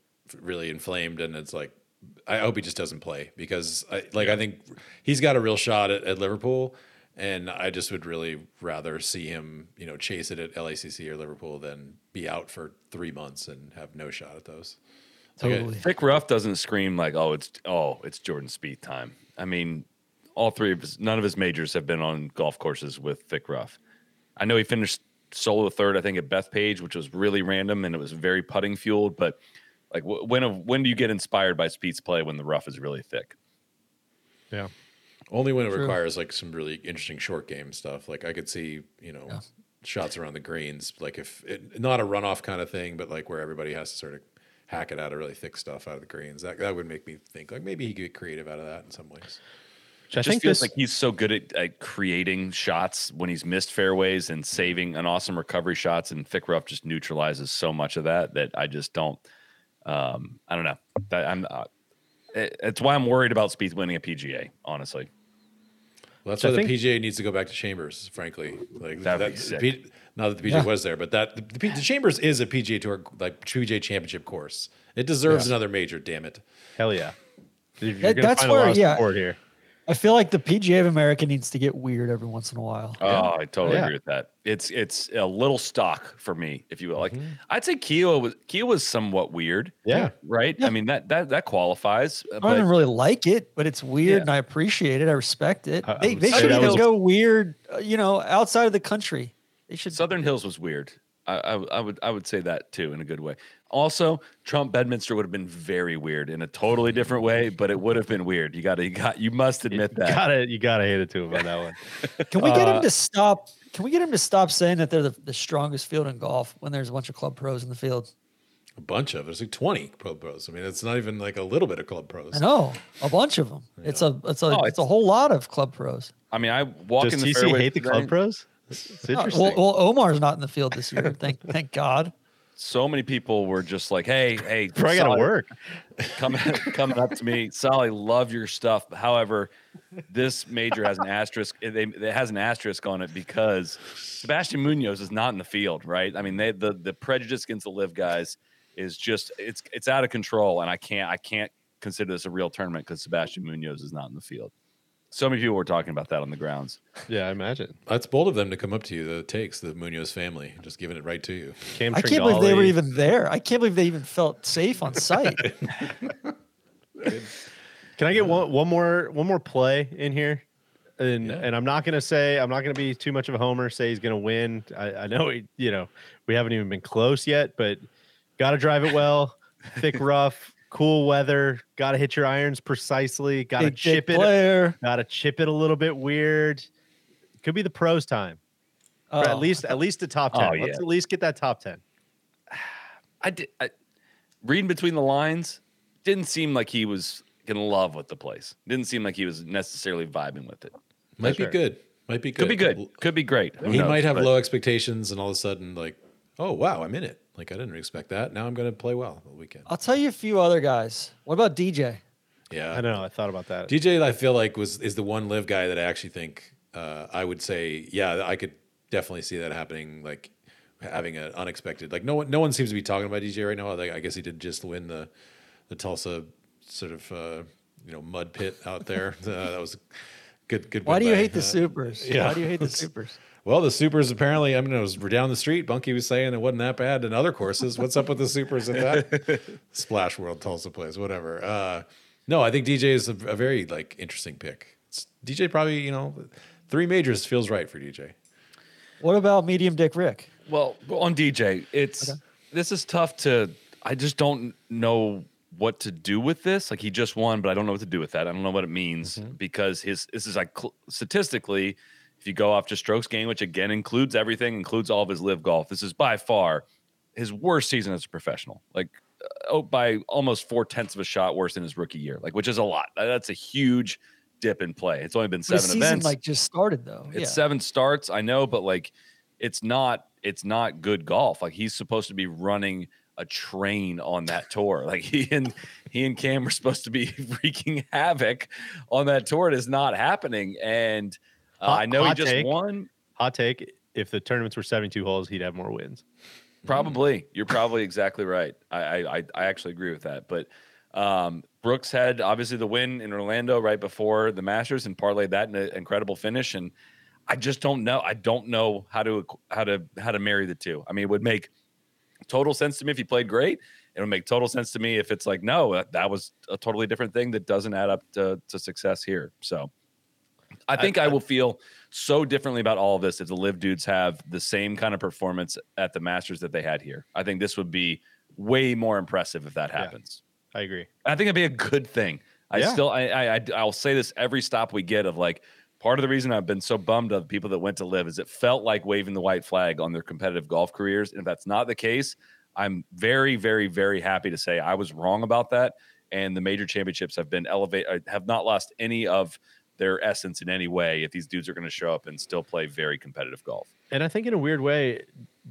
really inflamed and it's like I hope he just doesn't play because I like I think he's got a real shot at, at Liverpool and I just would really rather see him you know chase it at LACC or Liverpool than be out for three months and have no shot at those. Like, I- Totally. Thick rough doesn't scream like, oh, it's oh, it's Jordan Spieth time. I mean, all three of his, none of his majors have been on golf courses with thick rough. I know he finished solo third, I think, at Bethpage, which was really random and it was very putting fueled. But like, wh- when when do you get inspired by Spieth's play when the rough is really thick? yeah. Only when it True. requires like some really interesting short game stuff. Like I could see, you know, Yeah. shots around the greens. Like if it, not a runoff kind of thing, but like where everybody has to sort of hack it out of really thick stuff out of the greens. That that would make me think like maybe he could get creative out of that in some ways. Which I just think feels this, like he's so good at, at creating shots when he's missed fairways and saving an awesome recovery shots, and thick rough just neutralizes so much of that that I just don't. Um, I don't know. That I'm. Uh, it, it's why I'm worried about Spieth winning a PGA. Honestly, Well, that's So I why the think- PGA needs to go back to Chambers. Frankly, like That'd be that, sick. P, not that the PGA Yeah. was there, but that the, the, the Chambers is a PGA Tour like PGA Championship course. It deserves Yeah. another major. Damn it! hell yeah. You're That- that's find a lot where- of yeah. support here. I feel like the PGA of America needs to get weird every once in a while. oh, I totally Yeah. agree with that. It's it's a little stock for me, if you will. Like Mm-hmm. I'd say Kiawah was Kiawah was somewhat weird. Yeah. Right. I mean that that that qualifies. I don't really like it, but it's weird Yeah. and I appreciate it. I respect it. I- I they would they should even was- go weird, uh, you know, outside of the country. They should. Southern Hills was weird. I, I, I would I would say that too in a good way. Also, Trump Bedminster would have been very weird in a totally different way, but it would have been weird. You got to you got you must admit you that. gotta you gotta hate it to him on that one. Can we get Uh, him to stop? Can we get him to stop saying that they're the, the strongest field in golf when there's a bunch of club pros in the field? A bunch of there's like 20 club pros. I mean, it's not even like a little bit of club pros. I know a bunch of them. It's a it's a Oh, it's a whole lot of club pros. I mean, I walk Does in the TC fairway hate the club pros? It's Uh, interesting. well, well, Omar's not in the field this year. Thank thank God. So many people were just like, "Hey, hey, Probably gotta work. coming coming up to me, Soly, love your stuff. However, this major has an asterisk. It, it has an asterisk on it because Sebastian Munoz is not in the field, right? I mean, they, the the prejudice against the live guys is just it's it's out of control, and I can't I can't consider this a real tournament because Sebastian Munoz is not in the field. So many people were talking about that on the grounds. Yeah, I imagine. That's bold of them to come up to you. The takes the Munoz family, just giving it right to you. Cam I can't believe they were Tringali. even there. I can't believe they even felt safe on site. Can I get one one more one more play in here? And Yeah. and I'm not gonna say I'm not gonna be too much of a homer. Say he's gonna win. I, I know he, you know we haven't even been close yet, but got to drive it well. Thick rough, cool weather. Got to hit your irons precisely. Got to Big dick chip it. Got to chip it a little bit weird. Could be the pros time. Or Oh, at least at least the top Oh, ten. yeah. Let's at least get that top ten. I did I, reading between the lines. Didn't seem like he was in love with the place. Didn't seem like he was necessarily vibing with it. Might sure. be good. Might be good. Could be good. Could be great. Who He knows? might have But- low expectations, and all of a sudden, like, oh wow, I'm in it. Like I didn't expect that. Now I'm going to play well the weekend. I'll tell you a few other guys. What about DJ? Yeah, I know. I thought about that. DJ, I feel like was is the one live guy that I actually think uh, I would say, yeah, I could definitely see that happening. Like having an unexpected, like no one, no one seems to be talking about DJ right now. Like, I guess he did just win the the Tulsa sort of uh, you know mud pit out there. uh, that was good. Good. Why do you by, hate the supers? yeah. Why do you hate the supers? Well, the supers apparently. I mean, it was we're down the street. Bunky was saying it wasn't that bad in other courses. What's up with the supers at that Splash World Tulsa place? Whatever. Uh, no, I think DJ is a, a very like interesting pick. It's, DJ probably you know three majors feels right for DJ. What about medium dick Rick? Well, on DJ, it's this is tough to. I just don't know what to do with this. Like he just won, but I don't know what to do with that. I don't know what it means because his this is like statistically, if you go off just strokes gained, which again includes everything, includes all of his live golf. This is by far his worst season as a professional. Like uh, oh, by almost four tenths of a shot worse than his rookie year. Like which is a lot. That's a huge dip in play. It's only been seven season events like just started though. it's yeah. seven starts i know but like it's not it's not good golf like he's supposed to be running a train on that tour like he and he and cam are supposed to be wreaking havoc on that tour it is not happening and uh, Hot- i know he just take. won Hot take: If the tournaments were 72 holes, he'd have more wins. Probably. You're probably exactly right. I, I I I actually agree with that. But um, Brooks had obviously the win in Orlando right before the Masters and parlayed that in an incredible finish. And I just don't know. I don't know how to how to how to marry the two. I mean, it would make total sense to me if he played great. It would make total sense to me if it's like, no, that- that was a totally different thing that doesn't add up to, to success here. So I think I, will feel so differently about all of this if the live dudes have the same kind of performance at the Masters that they had here. I think this would be way more impressive if that Yeah. happens. I agree. I think it'd be a good thing. I Yeah. still, I, I, I, I'll say this every stop we get of like, part of the reason I've been so bummed of people that went to live is it felt like waving the white flag on their competitive golf careers. And if that's not the case, I'm very, very, very happy to say I was wrong about that. And the major championships have been elevated, I uh, have not lost any of their essence in any way. If these dudes are going to show up and still play very competitive golf. And I think in a weird way,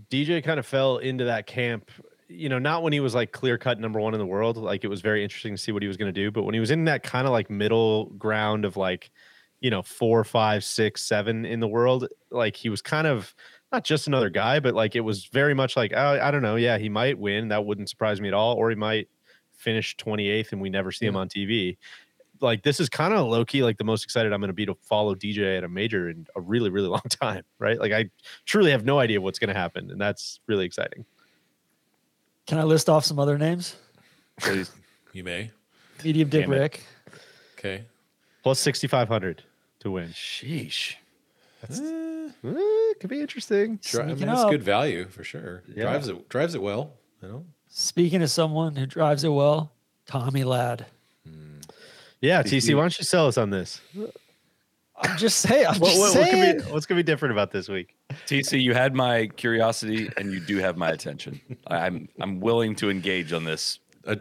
DJ kind of fell into that camp. You know, not when he was like clear cut number one in the world. Like it was very interesting to see what he was going to do. But when he was in that kind of like middle ground of like, you know, four, five, six, seven in the world, like he was kind of not just another guy, but like it was very much like, oh, I don't know. Yeah, he might win. That wouldn't surprise me at all. Or he might finish 28th and we never see him on TV. Like this is kind of low key, like the most excited I'm going to be to follow DJ at a major in a really, really long time. Right. Like I truly have no idea what's going to happen. And that's really exciting. Can I list off some other names? Please. You may. Medium Dick Damn it. Rick. Okay. Plus 6,500 to win. Sheesh. That's eh, could be interesting. Dri- I mean, Sneaking that's good value for sure. Yeah. Drives it drives it well. You know. Speaking of someone who drives it well, Tommy Ladd. Yeah, TC, why don't you sell us on this? I'm just saying. I'm What, just what, what saying. could be, what's gonna be different about this week? TC, you had my curiosity and you do have my attention. I- I'm I'm willing to engage on this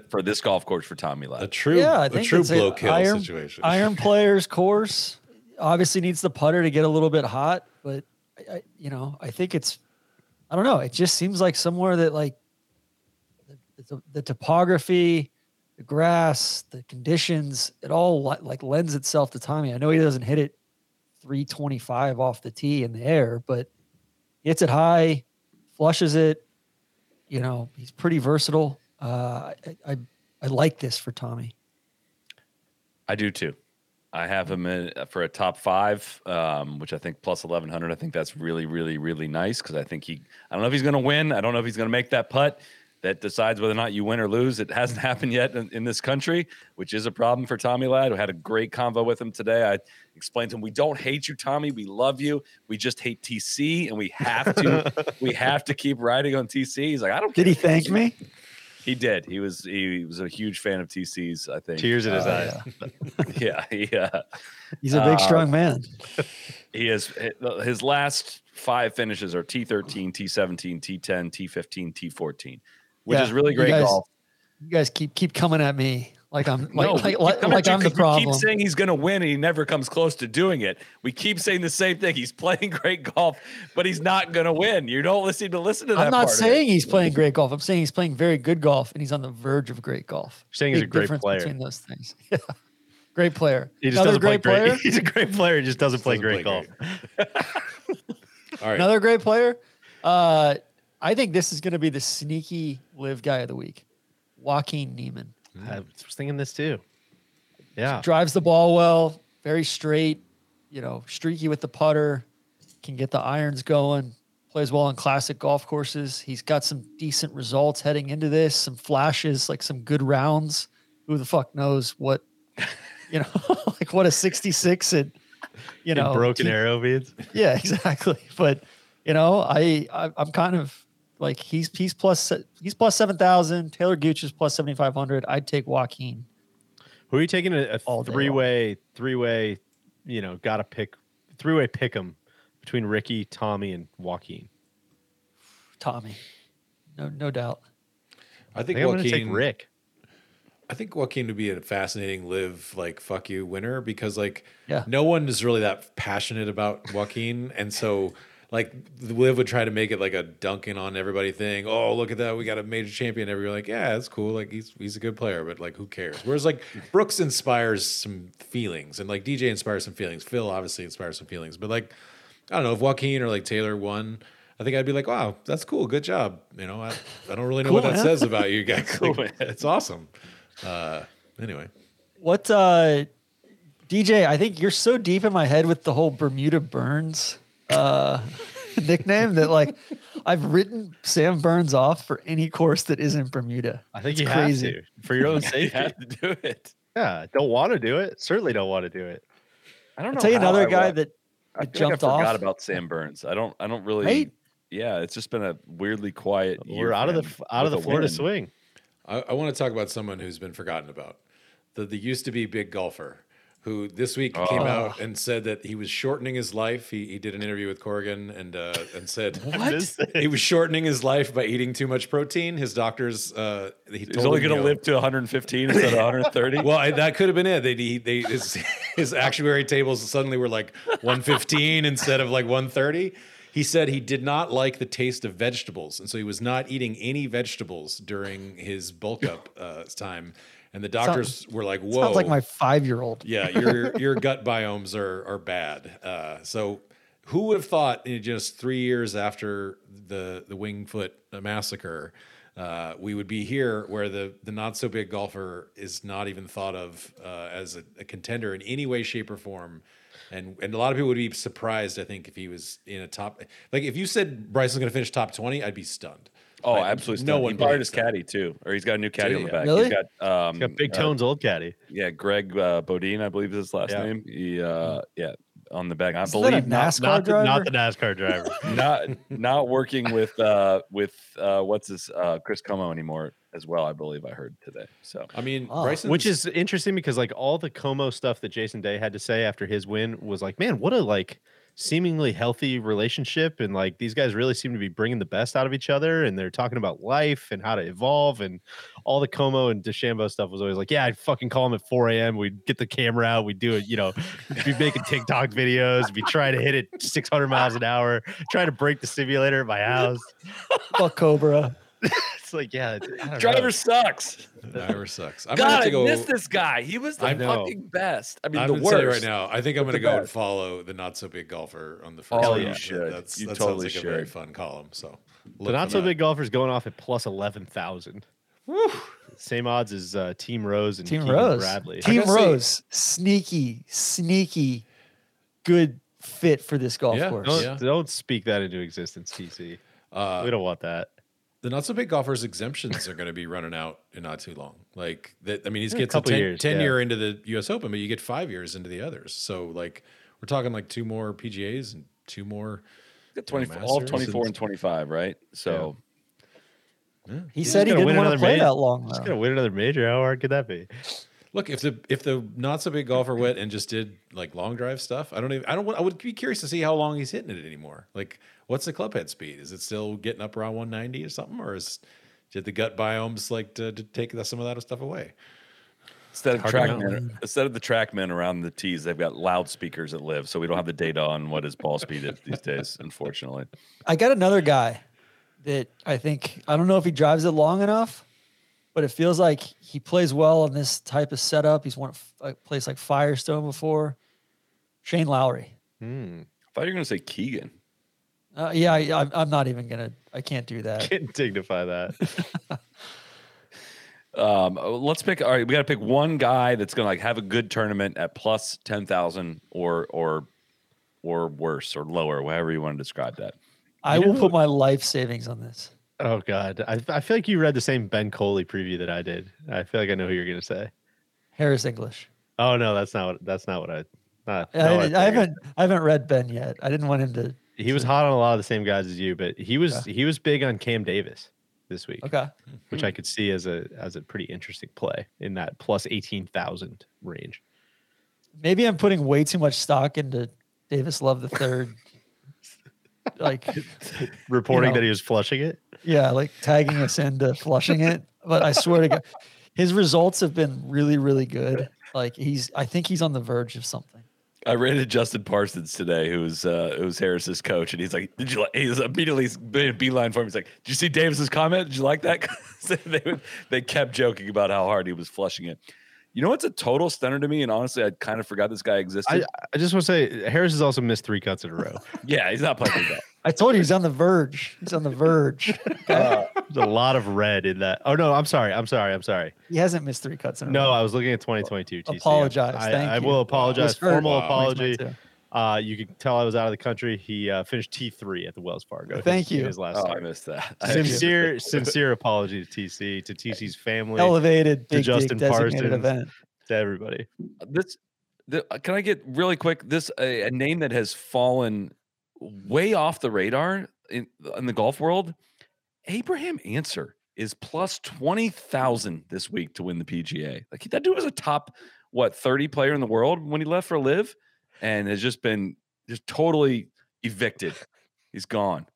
for this golf course for Tommy A true yeah, I a think true it's blow kill iron, situation. Iron players course obviously needs the putter to get a little bit hot, but I, I, you know, I think it's, I don't know. It just seems like somewhere that like the, the, the topography, the grass, the conditions, it all like lends itself to Tommy. I know he doesn't hit it 325 off the tee in the air, but hits it high, flushes it. You know, he's pretty versatile. Uh, I, I, I like this for Tommy. I do too. I have him in, uh, for a top five, um, which I think plus eleven hundred. I think that's really, really, really nice because I think he. I don't know if he's going to win. I don't know if he's going to make that putt that decides whether or not you win or lose. It hasn't happened yet in, in this country, which is a problem for Tommy Ladd. We had a great convo with him today. I explained to him, "We don't hate you, Tommy. We love you. We just hate TC, and we have to. we have to keep riding on TC." He's like, "I don't." Did he thank me? He did. He was. He was a huge fan of TC's. I think. Tears in his Oh, eyes. Yeah. He. Uh, He's a big, Uh, strong man. he is his last five finishes are T13, T17, T10, T15, T14, which Yeah, is really you great guys- golf. You guys keep keep coming at me like I'm like no, like, keep like, like you I'm the 'cause we problem. keep saying he's going to win, and he never comes close to doing it. We keep saying the same thing. He's playing great golf, but he's not going to win. You don't listen to listen to that. I'm not part saying he's playing great golf. I'm saying he's playing very good golf, and he's on the verge of great golf. You're saying he's a great difference player. between those things. Yeah, great player. He just Another doesn't play great great. player. He's a great player. He just doesn't play Doesn't great play golf. All right. Another great player. Uh, I think this is going to be the sneaky live guy of the week, Joaquin Niemann. I was thinking this too. Yeah. drives the ball well, very straight, you know, streaky with the putter, can get the irons going, plays well on classic golf courses. He's got some decent results heading into this, some flashes, like some good rounds. Who the fuck knows what, you know, like what a 66 and, you know, broken arrow beads. Yeah, exactly. But, you know, I, I I'm kind of like he's he's plus he's plus 7,000. Taylor Gooch is plus 7,500. I'd take Joaquin. Who are you taking a, a All three way, three way, you know, got to pick, three way pick pick 'em between Ricky, Tommy, and Joaquin? Tommy. No, no doubt. I I think think I'm going to take Joaquin. Rick. I think Joaquin would be a fascinating live like fuck you winner because like Yeah. no one is really that passionate about Joaquin, and so like Liv would try to make it like a dunking on everybody thing. Oh, look at that, we got a major champion. Everybody like, yeah, that's cool. Like he's he's a good player, but like who cares? Whereas like Brooks inspires some feelings, and like DJ inspires some feelings. Phil obviously inspires some feelings, but like I don't know if Joaquin or like Taylor won. I think I'd be like, wow, that's cool, good job. You know, I, I don't really know what Cool, that man. says about you guys. Cool, Like, it's awesome. Uh, anyway, What uh DJ, I think you're so deep in my head with the whole Bermuda Burns uh nickname that like I've written Sam Burns off for any course that isn't Bermuda. I think It's you crazy. have to for your own You safety. have to do it. yeah, don't want to do it. Certainly don't want to do it. I don't I'll know. tell you another I guy wa- that, I that feel like jumped I forgot off. about Sam Burns. I don't. I don't really. Right? Yeah, it's just been a weirdly quiet. year We're out of the out of the Florida win. swing. I, I want to talk about someone who's been forgotten about. The the used to be big golfer who this week came Oh. out and said that he was shortening his life. He, he did an interview with Corrigan and uh, and said What? he was shortening his life by eating too much protein. His doctors uh, he He's only going to live to 115 instead of 130. Well, I, that could have been it. They, he, they his, his actuary tables suddenly were like 115 instead of like 130. He said he did not like the taste of vegetables, and so he was not eating any vegetables during his bulk up uh, time. And the doctors were like, "Whoa!" Sounds like my five year old. yeah, your your gut biomes are are bad. Uh, so, who would have thought in just three years after the the Winged Foot massacre, uh, we would be here where the the not so big golfer is not even thought of uh, as a, a contender in any way, shape, or form. And and a lot of people would be surprised, I think, if he was in a top. Like if you said Bryson's going to finish top twenty, I'd be stunned. Oh, Like, absolutely. No No one He fired his that. caddy too, or he's got a new caddy Did on the back. Really? He's got um, Got Big uh, Tone's old caddy. yeah, Greg uh, Bodine, I believe is his last Yeah. name. He, uh, yeah, on the back. I Isn't that a believe not, NASCAR not, the, driver? not the NASCAR driver. not not working with uh with uh what's this uh Chris Como anymore as well. I believe I heard today. So I mean, Oh. Bryson, Which is interesting because like all the Como stuff that Jason Day had to say after his win was like, man, what a like seemingly healthy relationship and like these guys really seem to be bringing the best out of each other and they're talking about life and how to evolve and all the Como and DeChambeau stuff was always like, yeah, I'd fucking call him at 4 a.m. We'd get the camera out, we'd do it, you know, be making TikTok videos, be trying to hit it 600 miles an hour, trying to break the simulator at my house. Fuck Cobra. It's like, yeah, I don't know. driver sucks. driver sucks. I'm gonna have God, to I go. miss this guy. He was the I know. fucking best. I mean, I'm the gonna tell you worst. right now. I think I'm gonna the go and follow the not so big golfer on the first. Oh, one. you should. That's, You that totally sounds like a very fun column. So The not so that. big golfer's going off at plus eleven thousand. Same odds as uh, Team Rose and Team Keegan Rose. Bradley. Team gotta say- Rose. Sneaky, sneaky, good fit for this golf Yeah, course. Don't, Yeah. don't speak that into existence, TC. Uh, we don't want that. The not so big golfers exemptions are going to be running out in not too long. Like that, I mean, he's Yeah, a gets a couple 10, years, 10 yeah. year into the U.S. Open, but you get five years into the others. So like we're talking like two more PGAs and two more. Got 24, all 24 and- and 25, right? So He He's said he didn't want to another play major. that long. He's gonna win another major. How hard could that be? Look, if the if the not so big golfer went and just did like long drive stuff, I don't even I don't want I would be curious to see how long he's hitting it anymore. Like, what's the club head speed? Is it still getting up around 190 or something, or is did the gut biomes like to, to take some of that stuff away? instead of Hard track men, instead of the trackmen around the tees, they've got loudspeakers that live. So we don't have the data on what his ball speed is these days, unfortunately. I got another guy that I think I don't know if he drives it long enough, but it feels like he plays well in this type of setup. He's won a place like Firestone before. Shane Lowry. Hmm. I thought you were going to say Keegan. Uh, yeah, I, I'm- I'm not even gonna. I can't do that. Can't dignify that. Um, let's pick. All right, we got to pick one guy that's going to like have a good tournament at plus ten thousand or or or worse or lower, however you want to describe that. I will put my life savings on this. Oh God, I, I feel like you read the same Ben Coley preview that I did. I feel like I know who you're gonna say. Harris English. Oh no, that's not what. That's not what I. Not, I, what I haven't. I haven't read Ben yet. I didn't want him to. He was hot on a lot of the same guys as you, but he was he was big on Cam Davis this week, Okay. which mm-hmm. I could see as a as a pretty interesting play in that plus eighteen thousand range. Maybe I'm putting way too much stock into Davis Love the third. like, Reporting know. that he was flushing it. Yeah, like tagging us into flushing it. But I swear to God, his results have been really, really good. Like he's, I think he's on the verge of something. I rated Justin Parsons today, who's uh, who's Harris's coach, and he's like, "Did you?" Like, he's immediately beeline for him. He's like, "Did you see Davis's comment? Did you like that?" they they kept joking about how hard he was flushing it. You know what's a total stunner to me, and honestly, I kind of forgot this guy existed. I, I just want to say Harris has also missed three cuts in a row. yeah, he's not playing good. I told you he's on the verge. He's on the verge. Uh, there's a lot of red in that. Oh no, I'm sorry. I'm sorry. I'm sorry. He hasn't missed three cuts in a row. No. I was looking at 2022. TC. Apologize. I, Thank I you. will apologize. Formal Wow. apology. 2022. Uh, you can tell I was out of the country. He uh, finished T3 at the Wells Fargo. Thank you. His last Oh, I missed that. Sincere, sincere apology to TC, to TC's family, Elevated to big Justin Justin Parsons. event. to everybody. this the, uh, can I get really quick this a, a name that has fallen way off the radar in, in the golf world. Abraham Ancer is plus twenty thousand this week to win the PGA. Like that dude was a top what thirty player in the world when he left for Live, and has just been just totally evicted. He's gone.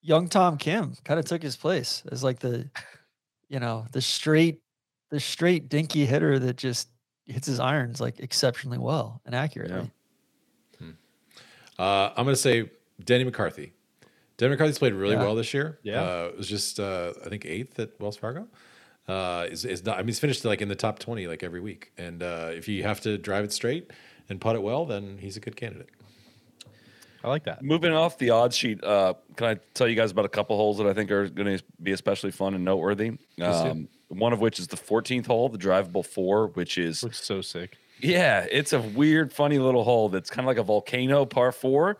Young Tom Kim kind of took his place as like the, you know, the straight, the straight dinky hitter that just hits his irons like exceptionally well and accurately. Uh, I'm going to say Denny McCarthy. Denny McCarthy's played really Yeah. well this year. Yeah. uh, it was just uh, I think eighth at Wells Fargo. Uh, is is not, I mean he's finished like in the top twenty like every week, and uh, if you have to drive it straight and putt it well, then he's a good candidate. I like that. Moving off the odds sheet, uh, can I tell you guys about a couple holes that I think are going to be especially fun and noteworthy? Um, one of which is the 14th hole, the drivable four, which is Looks so sick. Yeah, it's a weird, funny little hole that's kind of like a volcano par four.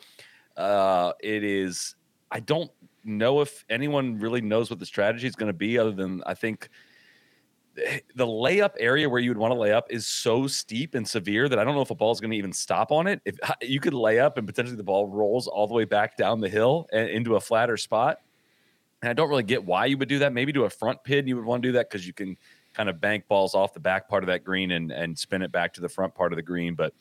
Uh, it is. I don't know if anyone really knows what the strategy is going to be, other than I think the layup area where you would want to lay up is so steep and severe that I don't know if a ball is going to even stop on it. If you could lay up and potentially the ball rolls all the way back down the hill and into a flatter spot. And I don't really get why you would do that. Maybe to a front pin, you would want to do that because you can kind of bank balls off the back part of that green and, and spin it back to the front part of the green. But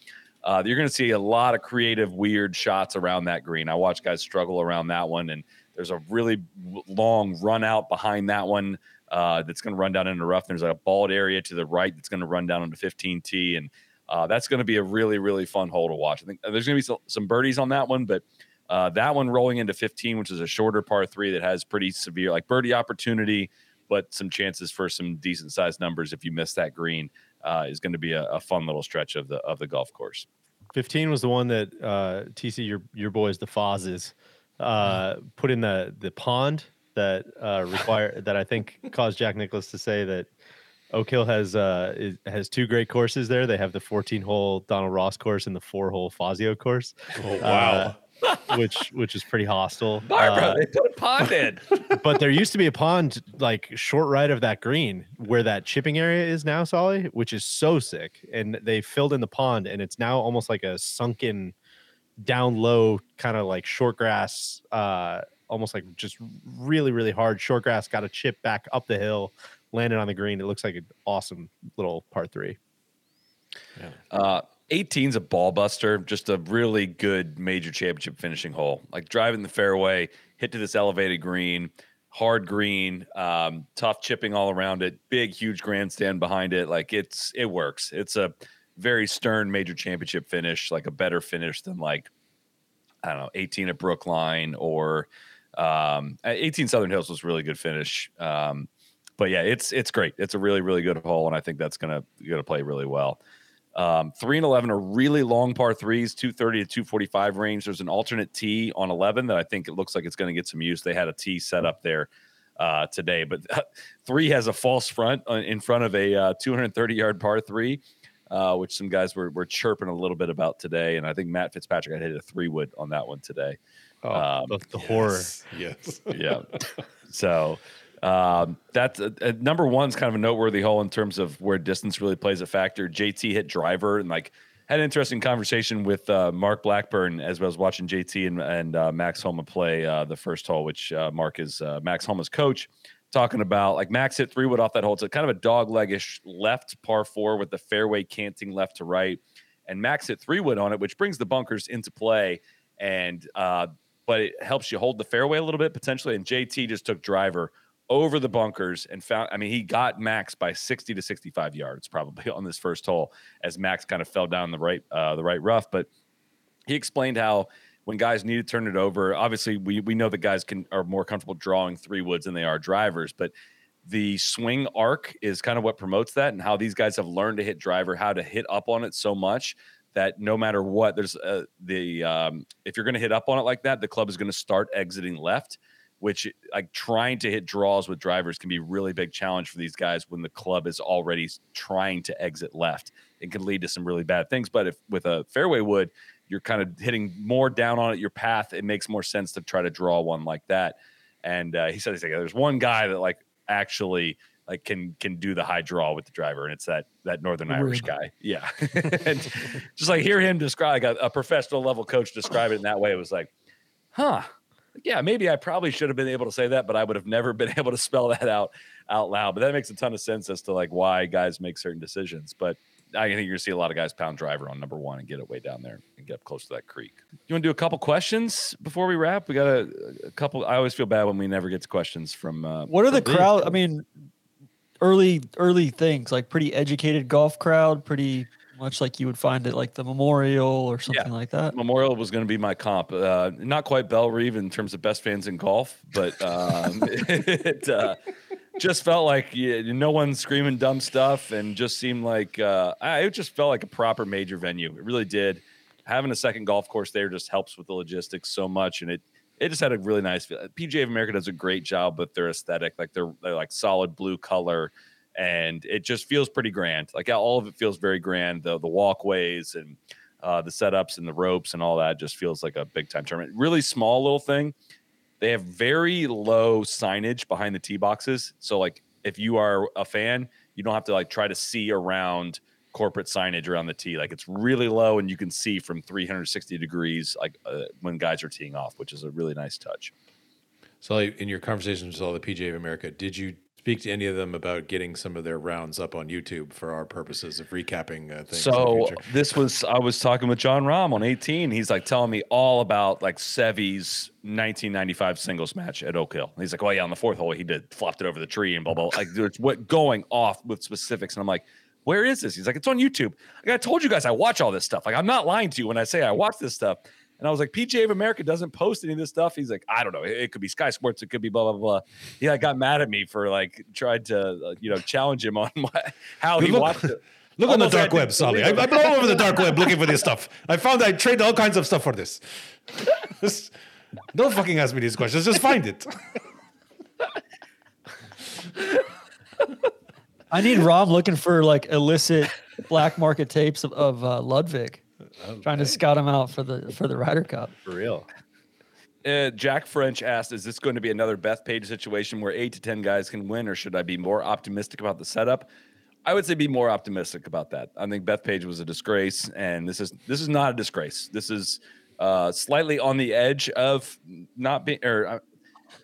uh, you're going to see a lot of creative, weird shots around that green. I watch guys struggle around that one, and there's a really long run out behind that one uh, that's going to run down into rough. There's like a bald area to the right that's going to run down into 15T, and uh, that's going to be a really, really fun hole to watch. I think there's going to be some, some, birdies on that one, but uh, that one rolling into 15, which is a shorter par three that has pretty severe like birdie opportunity, but some chances for some decent sized numbers if you miss that green uh, is going to be a, a, fun little stretch of the of the golf course. 15 was the one that uh, TC your your boys the Fazios uh, put in the the pond that uh, require that I think caused Jack Nicklaus to say that Oak Hill has uh, is, has two great courses there. They have the 14 hole Donald Ross course and the four hole Fazio course. Oh wow. Uh, which which is pretty hostile. Barbara, uh, they put a pond in. but there used to be a pond like short right of that green where that chipping area is now, Soly, which is so sick. And they filled in the pond, and it's now almost like a sunken, down low kind of like short grass uh almost like just really, really hard. Short grass got a chip back up the hill, landed on the green. It looks like an awesome little par three. Yeah. Uh, 18's a ball buster, just a really good major championship finishing hole. Like driving the fairway, hit to this elevated green, hard green, um, tough chipping all around it, big, huge grandstand behind it. Like it's it works. It's a very stern major championship finish, like a better finish than like I don't know, 18 at Brookline or um, 18 Southern Hills was really good finish. Um, but yeah, it's it's great. It's a really really good hole, and I think that's gonna gonna play really well. Um, three and eleven are really long par threes, two thirty to two forty five range. There's an alternate tee on eleven that I think it looks like it's going to get some use. They had a tee set up there uh, today, but three has a false front uh, in front of a uh, 230 yard par three. Uh, which some guys were, were chirping a little bit about today. And I think Matt Fitzpatrick had hit a three wood on that one today. Oh, um, the, the yes, horror. Yes. yeah. So um, that's uh, uh, number one's kind of a noteworthy hole in terms of where distance really plays a factor. JT hit driver and like had an interesting conversation with uh, Mark Blackburn as I was watching JT and, and uh, Max Homa play uh, the first hole, which uh, Mark is Max Homa's coach, talking about like Max hit three wood off that hole. It's a kind of a dog leggish left par four with the fairway canting left to right. And Max hit three wood on it, which brings the bunkers into play. And but it helps you hold the fairway a little bit potentially. And JT just took driver over the bunkers and found. I mean, he got Max by 60 to 65 yards probably on this first hole as Max kind of fell down the right uh, the right rough. But he explained how when guys need to turn it over, obviously we we know that guys can are more comfortable drawing three woods than they are drivers, but the swing arc is kind of what promotes that and how these guys have learned to hit driver, how to hit up on it so much that no matter what, there's uh, the um, if you're going to hit up on it like that, the club is going to start exiting left, which like trying to hit draws with drivers can be really big challenge for these guys when the club is already trying to exit left. It can lead to some really bad things. But if with a fairway wood, you're kind of hitting more down on it, your path, it makes more sense to try to draw one like that. And uh, he said, he's like, there's one guy that like actually like can can do the high draw with the driver, and it's that that Northern Irish guy. Yeah, and just like hear him describe like a, a, professional level coach describe it in that way, it was like, huh. Yeah, maybe I probably should have been able to say that, but I would have never been able to spell that out out loud. But that makes a ton of sense as to like why guys make certain decisions. But I think you're gonna see a lot of guys pound driver on number one and get it way down there and get up close to that creek. You want to do a couple questions before we wrap? We got a, a couple. I always feel bad when we never get to questions from. Uh, what are the crowd? I mean, early early things like pretty educated golf crowd pretty much like you would find it like the memorial or something yeah. like that memorial was going to be my comp uh, not quite Bellerive in terms of best fans in golf but um, it uh, just felt like no one screaming dumb stuff and just seemed like uh, it just felt like a proper major venue it really did having a second golf course there just helps with the logistics so much and it it just had a really nice feel. PGA of America does a great job with their aesthetic, like they're, they're like solid blue color, and it just feels pretty grand. Like all of it feels very grand. The the walkways and uh, the setups and the ropes and all that just feels like a big time tournament. Really small little thing. They have very low signage behind the tee boxes, so like if you are a fan, you don't have to like try to see around corporate signage around the tee. Like it's really low and you can see from 360 degrees like uh, when guys are teeing off, which is a really nice touch. So, like, in your conversations with all the PGA of America, did you speak to any of them about getting some of their rounds up on YouTube for our purposes of recapping uh, things? So this was I was talking with Jon Rahm on 18. He's like telling me all about like Seve's 1995 singles match at Oak Hill. He's like, "Oh yeah, on the fourth hole he did flopped it over the tree and blah blah." Like it's what going off with specifics, and I'm like, "Where is this?" He's like, "It's on YouTube." Like I told you guys, I watch all this stuff. Like I'm not lying to you when I say I watch this stuff. And I was like, PGA of America doesn't post any of this stuff. He's like, I don't know. It, it could be Sky Sports. It could be blah blah blah. He like got mad at me for like tried to uh, you know challenge him on my, how he Look- watched it. Look on the Almost like I dark web, didn't Soly. believe I, him. I've been all over the dark web looking for this stuff. I found I trade all kinds of stuff for this. Just- Don't fucking ask me these questions. Just find it. I need Rahm looking for like illicit black market tapes of, of uh, Ludvig, trying to scout him out for the for the Ryder Cup. For real. Uh, Jack French asked, "Is this going to be another Bethpage situation where eight to ten guys can win, or should I be more optimistic about the setup?" I would say be more optimistic about that. I think Bethpage was a disgrace, and this is this is not a disgrace. This is uh, slightly on the edge of not being. Or uh,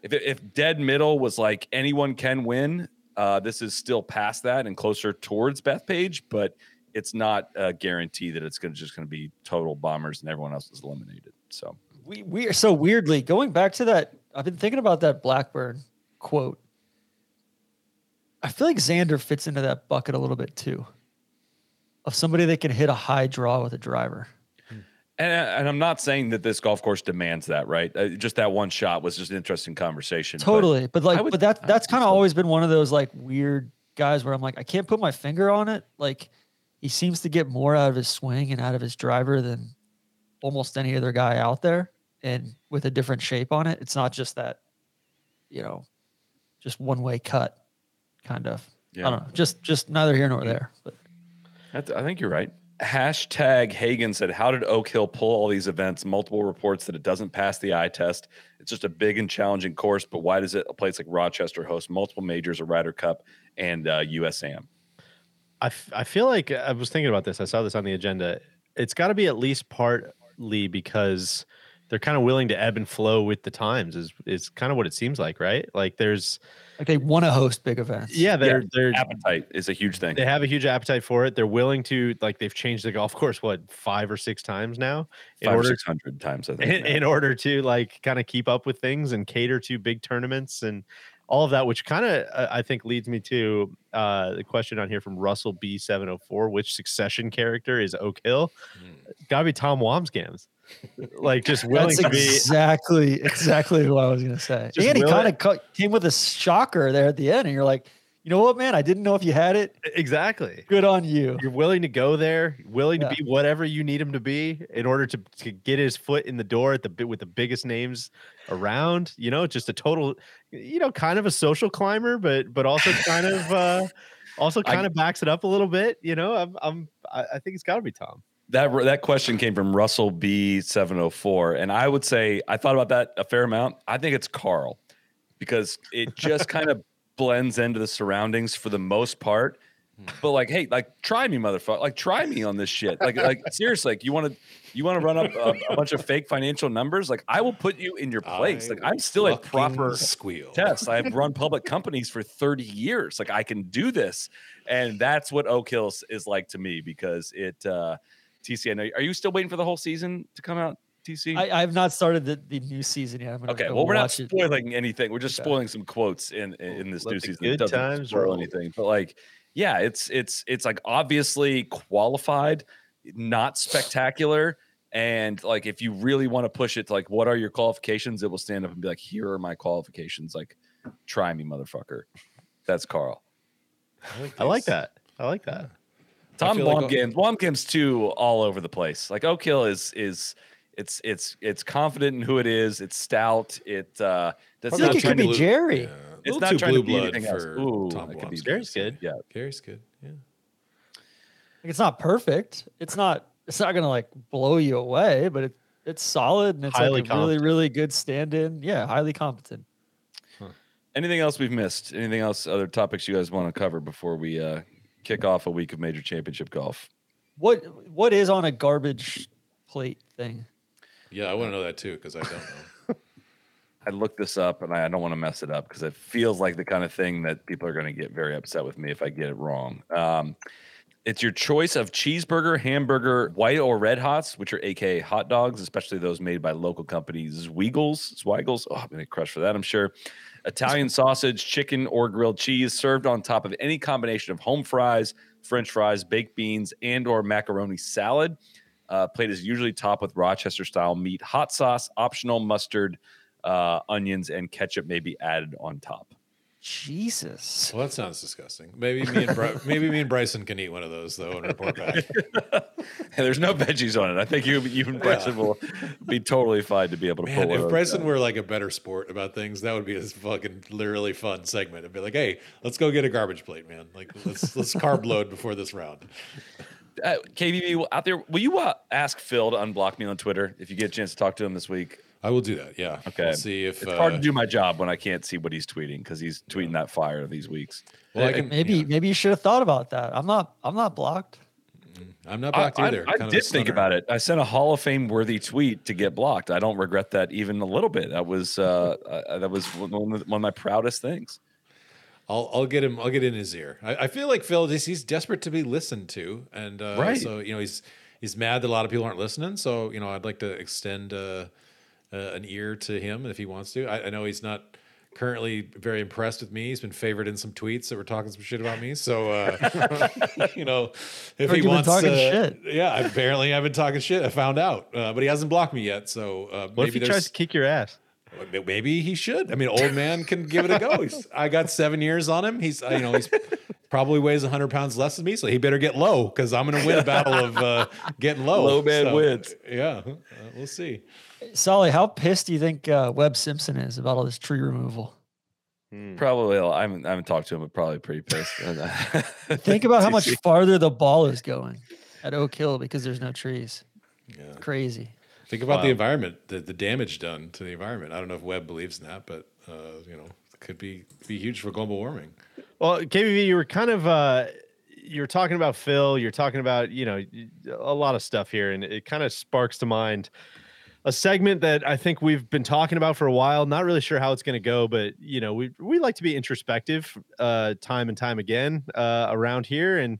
if if dead middle was like anyone can win, uh, this is still past that and closer towards Bethpage, but it's not a guarantee that it's going to just going to be total bombers and everyone else is eliminated. So. We we are so weirdly going back to that. I've been thinking about that Blackburn quote. I feel like Xander fits into that bucket a little bit too, of somebody that can hit a high draw with a driver. And, and I'm not saying that this golf course demands that, right? Uh, just that one shot was just an interesting conversation. Totally, but, like, would- but that that's kind of always been one of those like weird guys where I'm like, I can't put my finger on it. Like, he seems to get more out of his swing and out of his driver than almost any other guy out there, and with a different shape on it. It's not just that, you know, just one way cut, kind of. Yeah. I don't know. Just just neither here nor there. But I, I think you're right. Hashtag Hagen said, How did Oak Hill pull all these events? Multiple reports that it doesn't pass the eye test. It's just a big and challenging course, but why does it a place like Rochester host multiple majors, a Ryder Cup, and uh, USAM? I, f- I feel like uh, I was thinking about this. I saw this on the agenda. It's got to be at least partly because they're kind of willing to ebb and flow with the times. Is is kind of what it seems like, right? Like there's like they want to host big events. yeah, they're they're Appetite is a huge thing. they have a huge appetite for it. They're willing to like they've changed the golf course what five or six times now in Five or order 600 times, I think. in, now. in order to like kind of keep up with things and cater to big tournaments and all of that, which kind of uh, I think leads me to uh, the question on here from Russell B seven hundred four: Which succession character is Oak Hill? Got to be Tom Wambsgans. like just willing That's to be exactly exactly who I was gonna say. Just and he kind of came with a shocker there at the end, and you're like, you know what, man? I didn't know if you had it. exactly. Good on you. You're willing to go there, willing Yeah. to be whatever you need him to be in order to, to get his foot in the door at the bi- with the biggest names around. You know, just a total, you know, kind of a social climber, but but also kind of uh also I- kind of backs it up a little bit. You know, I'm I'm I, I think it's got to be Tom. That that question came from Russell B seven hundred four, and I would say I thought about that a fair amount. I think it's Carl because it just kind of blends into the surroundings for the most part. But like, hey, like try me, motherfucker! Like try me on this shit. Like, like seriously, like you want to you want to run up a, a bunch of fake financial numbers? Like I will put you in your place. Like I'm still a proper squeal. test. I've run public companies for 30 years. Like I can do this. And that's what Oak Hills is like to me because it uh TC, I know are you still waiting for the whole season to come out, TC? I, I've not started the, the new season yet. I'm gonna okay, go well, we're not watch it. spoiling anything. We're just Okay. spoiling some quotes in in this Let new season. good It doesn't times spoil roll. anything. But like, yeah, it's it's it's like obviously qualified, not spectacular. And like, if you really want to push it to like, what are your qualifications? It will stand up and be like, here are my qualifications. Like, try me, motherfucker. That's Carl. I like that. I like that. Tom feel like- Blomkamp, Blomkamp's too all over the place. Like Oak Hill is is it's it's it's confident in who it is. It's stout. It uh that's I think it could to- be Gerri. Yeah. It's not little trying too to blue be blood anything else. for Ooh, Tom that could be Blomkamp. Gary's good. Yeah. Gary's good. Yeah. Like it's not perfect. It's not. It's not gonna like blow you away, but it, it's solid and it's Highly like a really competent. really good stand-in. Yeah, highly competent. Anything else we've missed? Anything else? Other topics you guys want to cover before we uh, kick off a week of major championship golf? What what is on a garbage plate thing? Yeah, I want to know that too because I don't know. I looked this up and I don't want to mess it up because it feels like the kind of thing that people are going to get very upset with me if I get it wrong. Um, it's your choice of cheeseburger, hamburger, white or red hots, which are AKA hot dogs, especially those made by local companies Zweigle's. Zweigle's. Oh, I'm going to crush for that, I'm sure. Italian sausage, chicken, or grilled cheese served on top of any combination of home fries, french fries, baked beans, and or macaroni salad. Uh, plate is usually topped with Rochester style meat, hot sauce, optional mustard, uh, onions, and ketchup may be added on top. Jesus. Well, that sounds disgusting. Maybe me and Bri- maybe me and Bryson can eat one of those though and report back. And there's no veggies on it. I think you, you and Bryson will be totally fine to be able to Man, pull one if Bryson those were like a better sport about things, that would be a fucking literally fun segment. It'd be like, hey, let's go get a garbage plate, man. Like let's let's carb load before this round. Uh, KVV out there, will you uh, ask Phil to unblock me on Twitter if you get a chance to talk to him this week? I will do that. Yeah. Okay. We'll see if it's hard uh, to do my job when I can't see what he's tweeting because he's tweeting that fire these weeks. Well, I can, Maybe yeah. maybe you should have thought about that. I'm not I'm not blocked. I'm not blocked I- either. I Kind of a did think about it. I sent a Hall of Fame worthy tweet to get blocked. I don't regret that even a little bit. That was uh, uh, that was one of, the- one of my proudest things. I'll I'll get him. I'll get in his ear. I, I feel like Phil. He's, he's desperate to be listened to, and uh, Right. So you know he's he's mad that a lot of people aren't listening. So you know I'd like to extend uh, uh, an ear to him if he wants to. I, I know he's not currently very impressed with me. He's been favored in some tweets that were talking some shit about me. So uh, you know if he wants to, shit. yeah. Apparently I've been talking shit. I found out, uh, but he hasn't blocked me yet. So uh, What maybe if he tries to kick your ass? Maybe he should. I mean, old man can give it a go. He's, I got seven years on him. He's, uh, you know, he's probably weighs hundred pounds less than me, so he better get low because I'm going to win a battle of uh, getting low. Low man wins. Yeah, uh, we'll see. Soly, how pissed do you think uh, Webb Simpson is about all this tree removal? Probably. I haven't, I haven't talked to him, but probably pretty pissed. Think about how much farther the ball is going at Oak Hill because there's no trees. Yeah. Crazy. Think about the environment, the, the damage done to the environment. I don't know if Webb believes in that, but uh, you know, it could be be huge for global warming. Well, KVV, you were kind of uh, you were talking about Phil. You're talking about you know a lot of stuff here, and it kind of sparks to mind a segment that I think we've been talking about for a while. Not really sure how it's going to go, but you know we we like to be introspective uh, time and time again uh, around here, and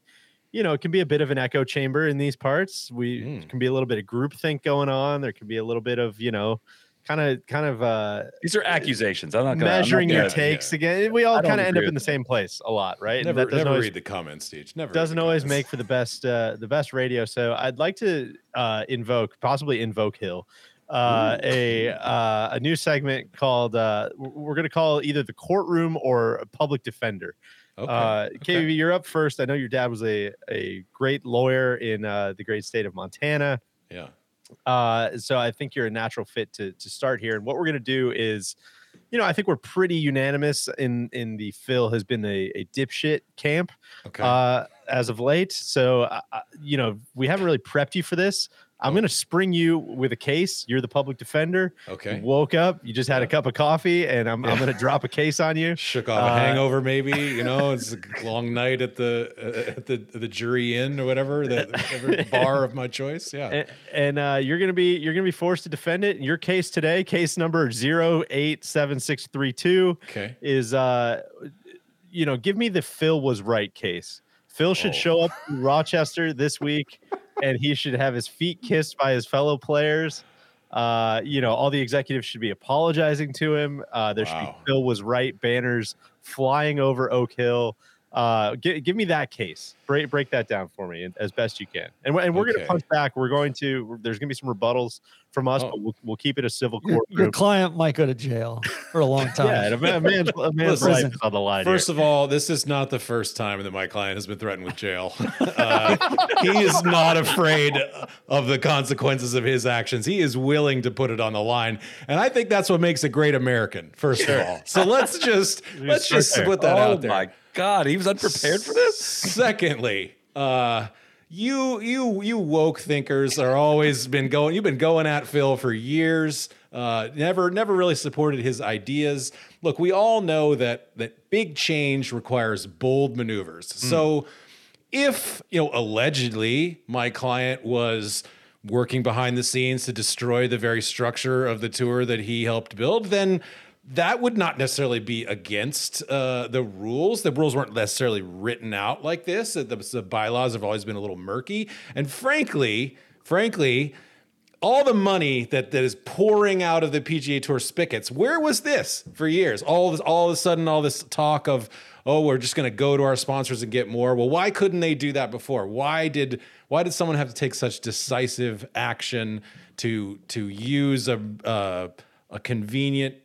you know it can be a bit of an echo chamber in these parts. We Mm. can be a little bit of groupthink going on. There can be a little bit of you know kind of kind of uh These are accusations. I'm not gonna, I'm not measuring your takes yeah. again. We all kind of end up in the same place a lot, right? And Never, that never always, read the comments, Steve. Never doesn't always comments. make for the best uh the best radio. So I'd like to uh invoke, possibly invoke Hill. Uh, a uh, a new segment called uh, we're going to call either the courtroom or a public defender. Okay. Uh, okay. You're up first. I know your dad was a a great lawyer in uh, the great state of Montana. Yeah. Uh, so I think you're a natural fit to to start here. And what we're gonna do is, you know, I think we're pretty unanimous in in the Phil has been a, a dipshit camp Okay. uh, as of late. So uh, uh, you know, we haven't really prepped you for this. I'm Oh. gonna spring you with a case. You're the public defender. okay. You woke up, you just had a cup of coffee, and I'm I'm gonna drop a case on you. Shook off Uh, a hangover, maybe. You know, it's a long night at the uh, at the the jury inn or whatever, the whatever bar of my choice. Yeah. and, and uh, you're gonna be you're gonna be forced to defend it. Your case today, case number 087632, Okay. is uh, you know, give me the Phil was right case. Phil should Oh. show up in Rochester this week, and he should have his feet kissed by his fellow players. Uh, you know, all the executives should be apologizing to him. Uh, there should be Phil was right banners flying over Oak Hill. Uh, give, give me that case. Break break that down for me as best you can. And, we're- and we're going to punch back. We're going to. There's going to be some rebuttals from us, Oh. but we'll, we'll keep it a civil Your, court. your client might go to jail for a long time. yeah, a, man, a man's, a man's Listen, life is on the line. First of all, this is not the first time that my client has been threatened with jail. Uh, he is not afraid of the consequences of his actions. He is willing to put it on the line, and I think that's what makes a great American. First of all, so let's just let's just put that oh out there. my God, he was unprepared for this. Secondly, uh, you you you woke thinkers are always been going. You've been going at Phil for years. Uh, never never really supported his ideas. Look, we all know that that big change requires bold maneuvers. So if you know allegedly my client was working behind the scenes to destroy the very structure of the tour that he helped build then that would not necessarily be against uh, the rules. The rules weren't necessarily written out like this. The, the bylaws have always been a little murky. And frankly, frankly, all the money that, that is pouring out of the PGA Tour spigots, where was this for years? All this, all of a sudden, all this talk of, oh, we're just going to go to our sponsors and get more. Well, why couldn't they do that before? Why did why did someone have to take such decisive action to to use a uh, a convenient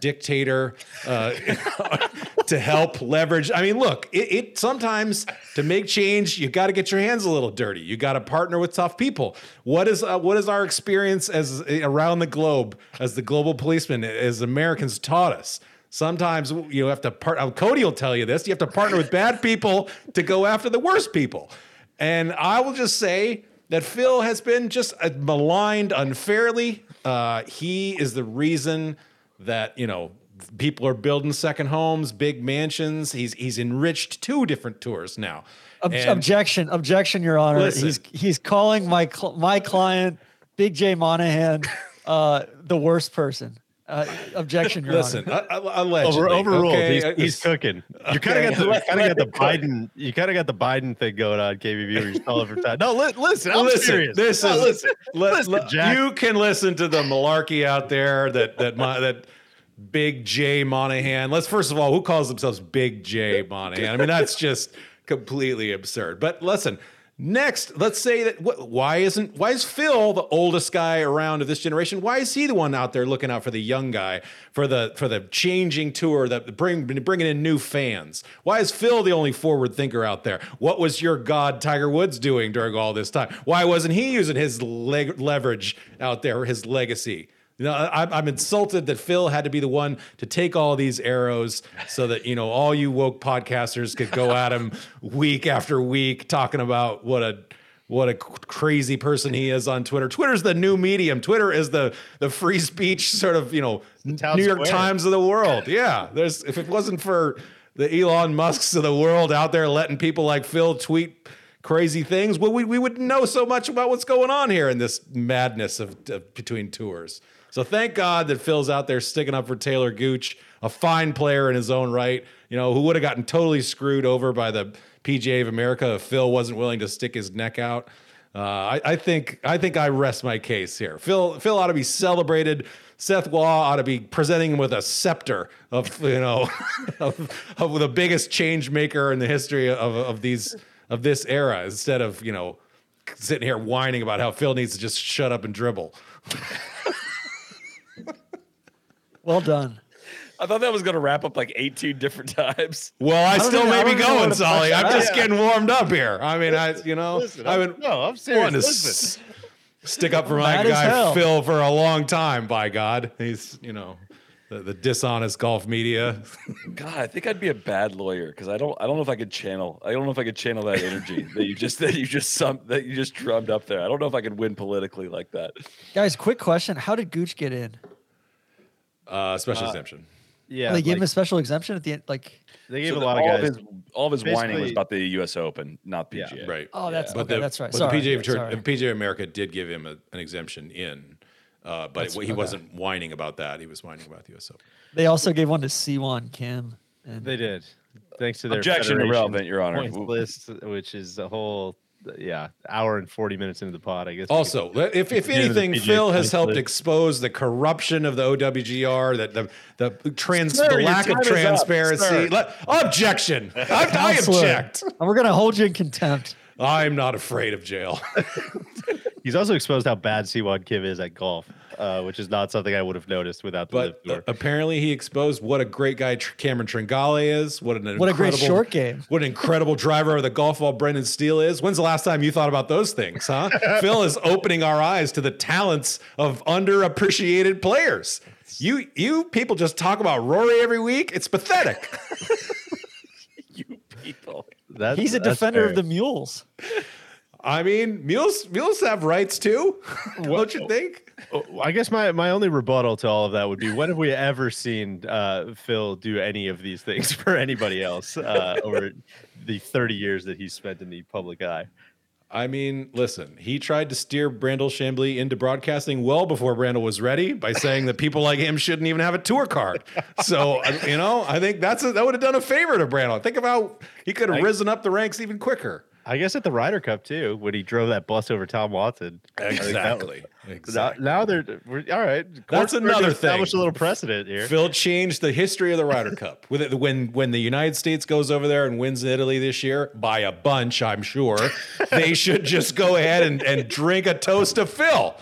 dictator uh, to help leverage. I mean, look, it, it sometimes to make change, you got to get your hands a little dirty. You got to partner with tough people. What is uh, what is our experience as around the globe as the global policeman as Americans taught us? Sometimes you have to part. uh, Cody will tell you this. You have to partner with bad people to go after the worst people. And I will just say that Phil has been just uh, maligned unfairly. Uh, he is the reason that you know people are building second homes, big mansions. He's he's enriched two different tours now. Ob- objection, objection, Your Honor. Listen. He's he's calling my cl- my client, Big J Monahan, uh, the worst person. Uh, objection, Your Listen, Honor. I, I, allegedly, Over, overruled. okay? He's, he's cooking. You kind Okay. of got the kind of got the Biden. You kind of got the Biden thing going on, KVV. Where you're all over time. No, li- listen. I'm listen, serious. this No, is listen. let- listen, let- Jack. you can listen to the malarkey out there that that my, that Big J Monahan. Let's first of all, who calls themselves Big J Monahan? I mean, that's just completely absurd. But listen, next, let's say that wh- why isn't why is Phil the oldest guy around of this generation? Why is he the one out there looking out for the young guy for the for the changing tour that bring bringing in new fans? Why is Phil the only forward thinker out there? What was your god Tiger Woods doing during all this time? Why wasn't he using his leg- leverage out there, his legacy? You know, I, I'm insulted that Phil had to be the one to take all these arrows so that, you know, all you woke podcasters could go at him week after week talking about what a what a crazy person he is on Twitter. Twitter's the new medium. Twitter is the the free speech sort of, you know, New York square. Times of the world. Yeah. There's if it wasn't for the Elon Musks of the world out there letting people like Phil tweet crazy things, well, we, we wouldn't know so much about what's going on here in this madness of, of between tours. So thank God that Phil's out there sticking up for Taylor Gooch, a fine player in his own right, you know, who would have gotten totally screwed over by the PGA of America if Phil wasn't willing to stick his neck out. Uh, I, I think I think I rest my case here. Phil Phil ought to be celebrated. Seth Waugh ought to be presenting him with a scepter of you know of, of the biggest change maker in the history of, of these of this era instead of you know sitting here whining about how Phil needs to just shut up and dribble. Well done. I thought that was going to wrap up like 18 different times. Well, I, don't still even- may I be don't even know going, what Soly. I'm out. just getting warmed up here. I mean, I you know Listen, I've I'm- been no, I'm serious. wanting to Listen. s- stick up for my Mad guy. Phil for a long time. By God, he's you know the, the dishonest golf media. God, I think I'd be a bad lawyer because I don't I don't know if I could channel I don't know if I could channel that energy that you just that you just some that you just drummed up there. I don't know if I could win politically like that. Guys, quick question. How did Gooch get in? Uh, special exemption. Yeah, they gave him a like, special exemption at the end. Like, they gave So a the- lot of all guys. Of his, all of his whining was basically- about the U.S. Open, not Yeah, PGA. Right. oh, that's But okay. the, that's right. But Sorry. the PGA, sorry. Tour- PGA America did give him a, an exemption in, uh, but That's- he okay. wasn't whining about that. He was whining about the U.S. Open. They also gave one to Siwon Kim. And They did, thanks to their Objection federation irrelevant, Your Honor. points list, which is a whole yeah hour and forty minutes into the pod. I guess. we could- Also, if, if anything, Phil has points helped expose the corruption of the OWGR, that the the trans Sir, the lack of is up, transparency. Let- objection! I, I Counselor, object. And we're gonna hold you in contempt. I'm not afraid of jail. He's also exposed how bad Siwon Kim is at golf, uh, which is not something I would have noticed without the But live uh, apparently, he exposed what a great guy Tr- Cameron Tringale is. What an What a great short game. What an incredible driver of the golf ball Brendan Steele is. When's the last time you thought about those things, huh? Phil is opening our eyes to the talents of underappreciated players. You you people just talk about Rory every week. It's pathetic. You people. That's- He's a that's defender fair. of the mules. I mean, mules mules have rights too. Don't you think? Oh, I guess my, my only rebuttal to all of that would be when have we ever seen uh, Phil do any of these things for anybody else uh, over the 30 years that he's spent in the public eye? I mean, listen, he tried to steer Brandel Chamblee into broadcasting well before Brandel was ready by saying that people like him shouldn't even have a tour card. So, you know, I think that's a, that would have done a favor to Brandel. Think about he could have risen up the ranks even quicker. I guess at the Ryder Cup too, when he drove that bus over Tom Watson. Exactly. exactly. Now, now they're we're, all right. That's another thing. Establish a little precedent here. Phil changed the history of the Ryder Cup. With it, when when the United States goes over there and wins in Italy this year by a bunch, I'm sure they should just go ahead and, and drink a toast to Phil.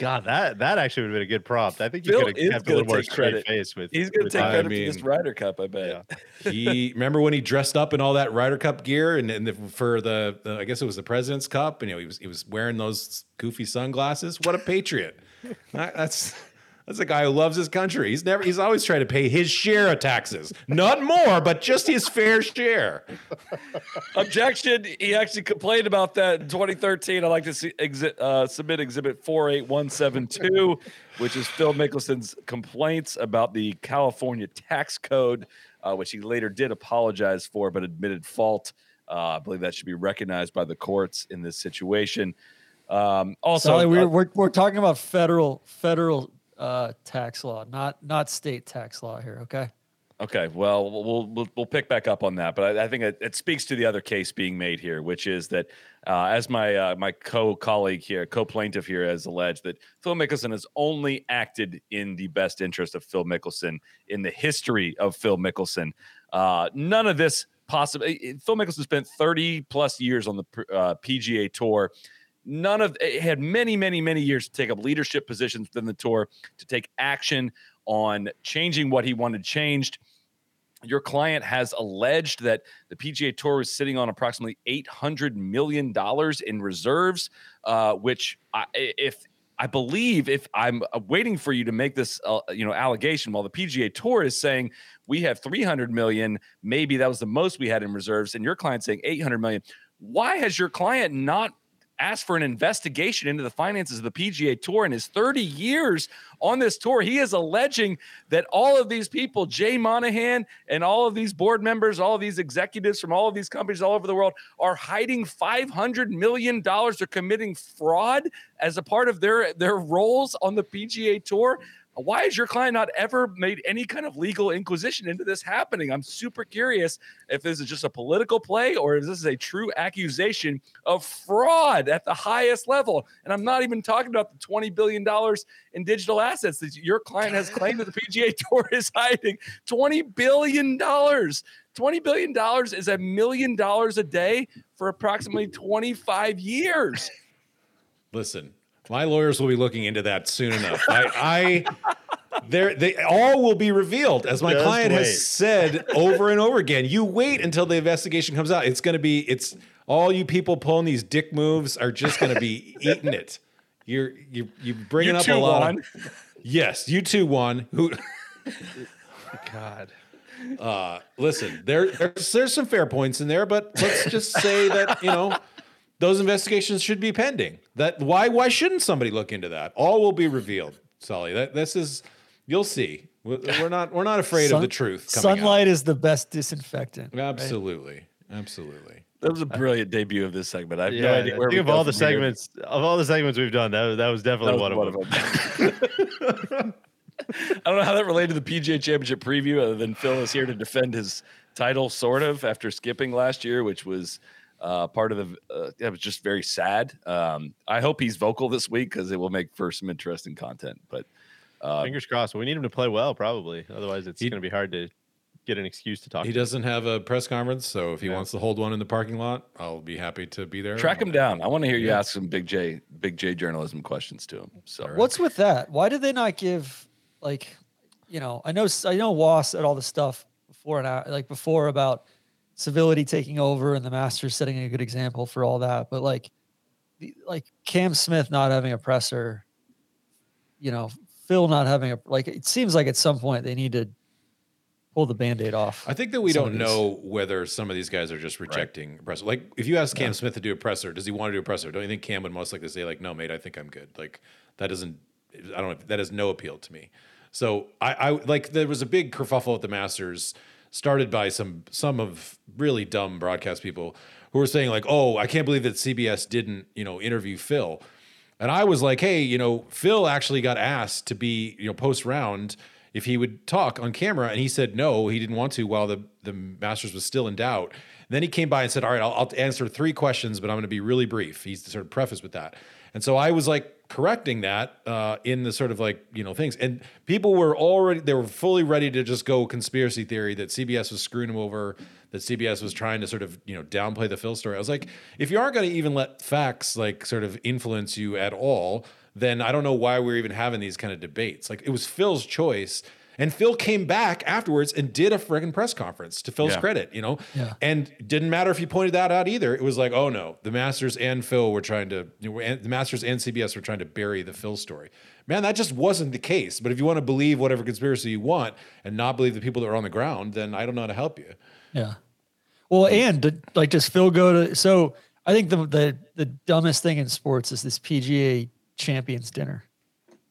God, that that actually would have been a good prompt. I think you Phil could have kept a little more straight credit. face with. He's going to with take that. credit mean- for this Ryder Cup, I bet. He remember when he dressed up in all that Ryder Cup gear and, and the, for the, the I guess it was the President's Cup, and you know he was he was wearing those goofy sunglasses. What a patriot! That- that's that's a guy who loves his country. He's never he's always trying to pay his share of taxes, not more, but just his fair share. Objection. He actually complained about that in 2013. I'd like to see exi- uh, submit Exhibit 48172, which is Phil Mickelson's complaints about the California tax code, uh, which he later did apologize for, but admitted fault. Uh, I believe that should be recognized by the courts in this situation. Um, also, Soly, we're, uh, we're we're talking about federal federal uh, tax law, not not state tax law here. Okay. Okay, well, we'll we'll, we'll pick back up on that, but I, I think it, it speaks to the other case being made here, which is that, uh, as my uh, my co colleague here, co plaintiff here, has alleged that Phil Mickelson has only acted in the best interest of Phil Mickelson in the history of Phil Mickelson. Uh, none of this possible. Phil Mickelson spent thirty plus years on the uh, PGA Tour. None of it had many, many, many years to take up leadership positions within the tour, to take action on changing what he wanted changed your client has alleged that the PGA Tour is sitting on approximately eight hundred million dollars in reserves, uh, which I, if I believe if I'm uh, waiting for you to make this uh, you know allegation, while the PGA Tour is saying we have three hundred million, maybe that was the most we had in reserves, and your client saying eight hundred million. Why has your client not asked for an investigation into the finances of the PGA Tour in his 30 years on this tour. He is alleging that all of these people, Jay Monahan and all of these board members, all of these executives from all of these companies all over the world are hiding $500 million. They're committing fraud as a part of their, their roles on the PGA Tour. Why has your client not ever made any kind of legal inquisition into this happening? I'm super curious if this is just a political play or if this is a true accusation of fraud at the highest level. And I'm not even talking about the $20 billion in digital assets that your client has claimed that the PGA Tour is hiding. $20 billion. $20 billion is a million dollars a day for approximately 25 years. Listen, my lawyers will be looking into that soon enough. I, I there they all will be revealed as my Just client wait. has said over and over again. You wait until the investigation comes out. It's going to be it's all you people pulling these dick moves are just going to be eating it. You're you you bringing You up a lot. won. Of, yes, you two won. Who God. uh listen, there there's there's some fair points in there, but let's just say that, you know, those investigations should be pending. That why why shouldn't somebody look into that? All will be revealed, Soly. That this is you'll see. We're we're not we're not afraid of the truth. coming out. Sunlight is the best disinfectant. right? Absolutely. Absolutely. That was a brilliant debut of this segment. I have Yeah, no idea I where think of all the from here. segments of all the segments we've done, that, that was definitely That was one, of them. I don't know how that related to the PGA Championship preview, other than Phil is here to defend his title, sort of, after skipping last year, which was uh, part of the. Uh, it was just very sad. Um, I hope he's vocal this week because it will make for some interesting content. But uh, Fingers crossed. We need him to play well, probably. Otherwise, it's going to be hard to get an excuse to talk. He to. doesn't have a press conference, so if he Yeah. wants to hold one in the parking lot, I'll be happy to be there. track him down. I want to hear you Yeah. ask some Big J, Big J journalism questions to him. So What's with that? Why did they not give like, you know, I know I know Was said all the stuff before and out, like before about civility taking over and the Masters setting a good example for all that, but like, the, like Cam Smith not having a presser, you know, Phil not having a like. It seems like at some point they need to pull the band-aid off. I think that we don't know whether some of these guys are just rejecting a presser. Like, if you ask Cam Smith to do a presser, does he want to do a presser? Don't you think Cam would most likely say, like, no, mate, I think I'm good. Like, that doesn't, I don't know, that has no appeal to me. So I, I like, there was a big kerfuffle at the Masters started by some, some of really dumb broadcast people who were saying, like, oh, I can't believe that CBS didn't, you know, interview Phil. And I was like, hey, you know, Phil actually got asked to be, you know, post round if he would talk on camera, and he said no, he didn't want to while the the Masters was still in doubt. And then he came by and said, all right, I'll, I'll answer three questions, but I'm going to be really brief. He's sort of preface with that. And so I was like correcting that uh, in the sort of like you know things, and people were already they were fully ready to just go conspiracy theory that CBS was screwing them over, that CBS was trying to sort of you know downplay the Phil story. I was like, if you aren't going to even let facts like sort of influence you at all, then I don't know why we're even having these kind of debates. Like it was Phil's choice. And Phil came back afterwards and did a friggin' press conference to Phil's Yeah. credit, you know? Yeah. And didn't matter if he pointed that out either. It was like, oh no, the Masters and Phil were trying to, you know, the Masters and CBS were trying to bury the Phil story. Man, that just wasn't the case. But if you want to believe whatever conspiracy you want and not believe the people that are on the ground, then I don't know how to help you. Yeah. Well, and did, like, does Phil go to? So I think the the the dumbest thing in sports is this PGA Champions dinner.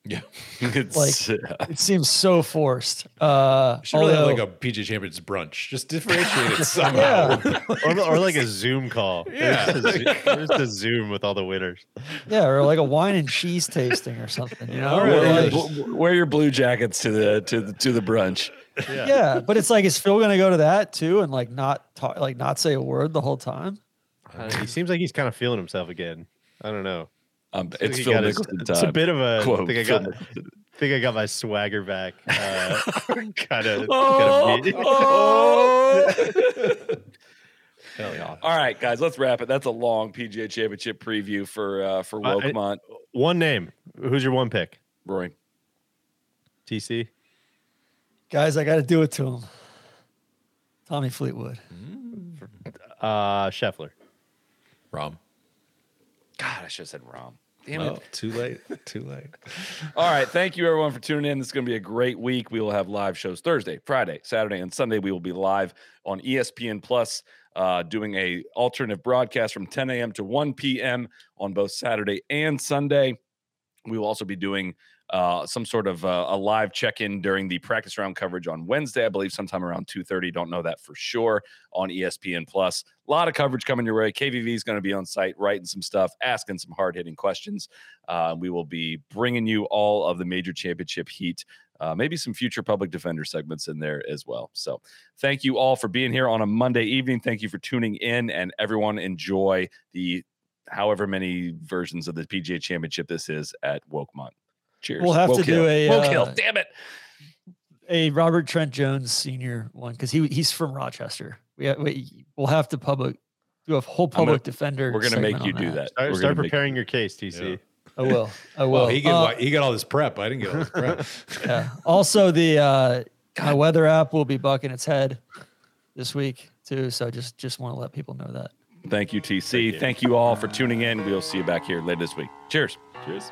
Yeah. It's, Like- uh, It seems so forced. Uh, Should really have like a PJ Champions brunch. Just differentiate it somehow. yeah, or, or like a Zoom call. Yeah. There's a, a Zoom with all the winners. yeah, or like a wine and cheese tasting or something. You know, All Or wear, like- your, wear your blue jackets to the to the to the brunch. yeah, but it's like, is Phil going to go to that too and like not talk, like not say a word the whole time? I he seems like he's kind of feeling himself again. I don't know. Um, I it's he Phil got his- Mickelson It's a bit of a. Quote, I think I got. Think I got my swagger back. Uh, kind of. Oh, oh. Yeah. All right, guys, let's wrap it. That's a long PGA Championship preview for uh, for Uh, I- One name. Who's your one pick? Rory. TC. Guys, I got to do it to him. Tommy Fleetwood. Uh, Scheffler. Rahm. God, I should have said Rahm. Damn it. Too late. Too late. All right. Thank you, everyone, for tuning in. This is going to be a great week. We will have live shows Thursday, Friday, Saturday, and Sunday. We will be live on ESPN Plus, uh, doing a alternative broadcast from 10 a.m. to 1 p.m. on both Saturday and Sunday. We will also be doing uh, some sort of uh, a live check-in during the practice round coverage on Wednesday, I believe, sometime around 2:30. Don't know that for sure on ESPN Plus. A lot of coverage coming your way. KVV is going to be on site, writing some stuff, asking some hard-hitting questions. Uh, we will be bringing you all of the major championship heat. Uh, maybe some future public defender segments in there as well. So, thank you all for being here on a Monday evening. Thank you for tuning in, and everyone enjoy the however many versions of the PGA Championship this is at Wokemont. Cheers. We'll have to Woke do Hill. a, Woke uh, Hill. Damn it. a Robert Trent Jones Senior one because he he's from Rochester. We, ha- we we'll have to public do a whole gonna- public defender. We're gonna make you do that. Start, start gonna make- preparing your case, TC. I will. I will. Well, he, get, Uh, he got all this prep. I didn't get all this prep. yeah. Also, the uh, my weather app will be bucking its head this week too. So just just want to let people know that. Thank you, TC. Thank you. all for tuning in. We'll see you back here later this week. Cheers. Cheers.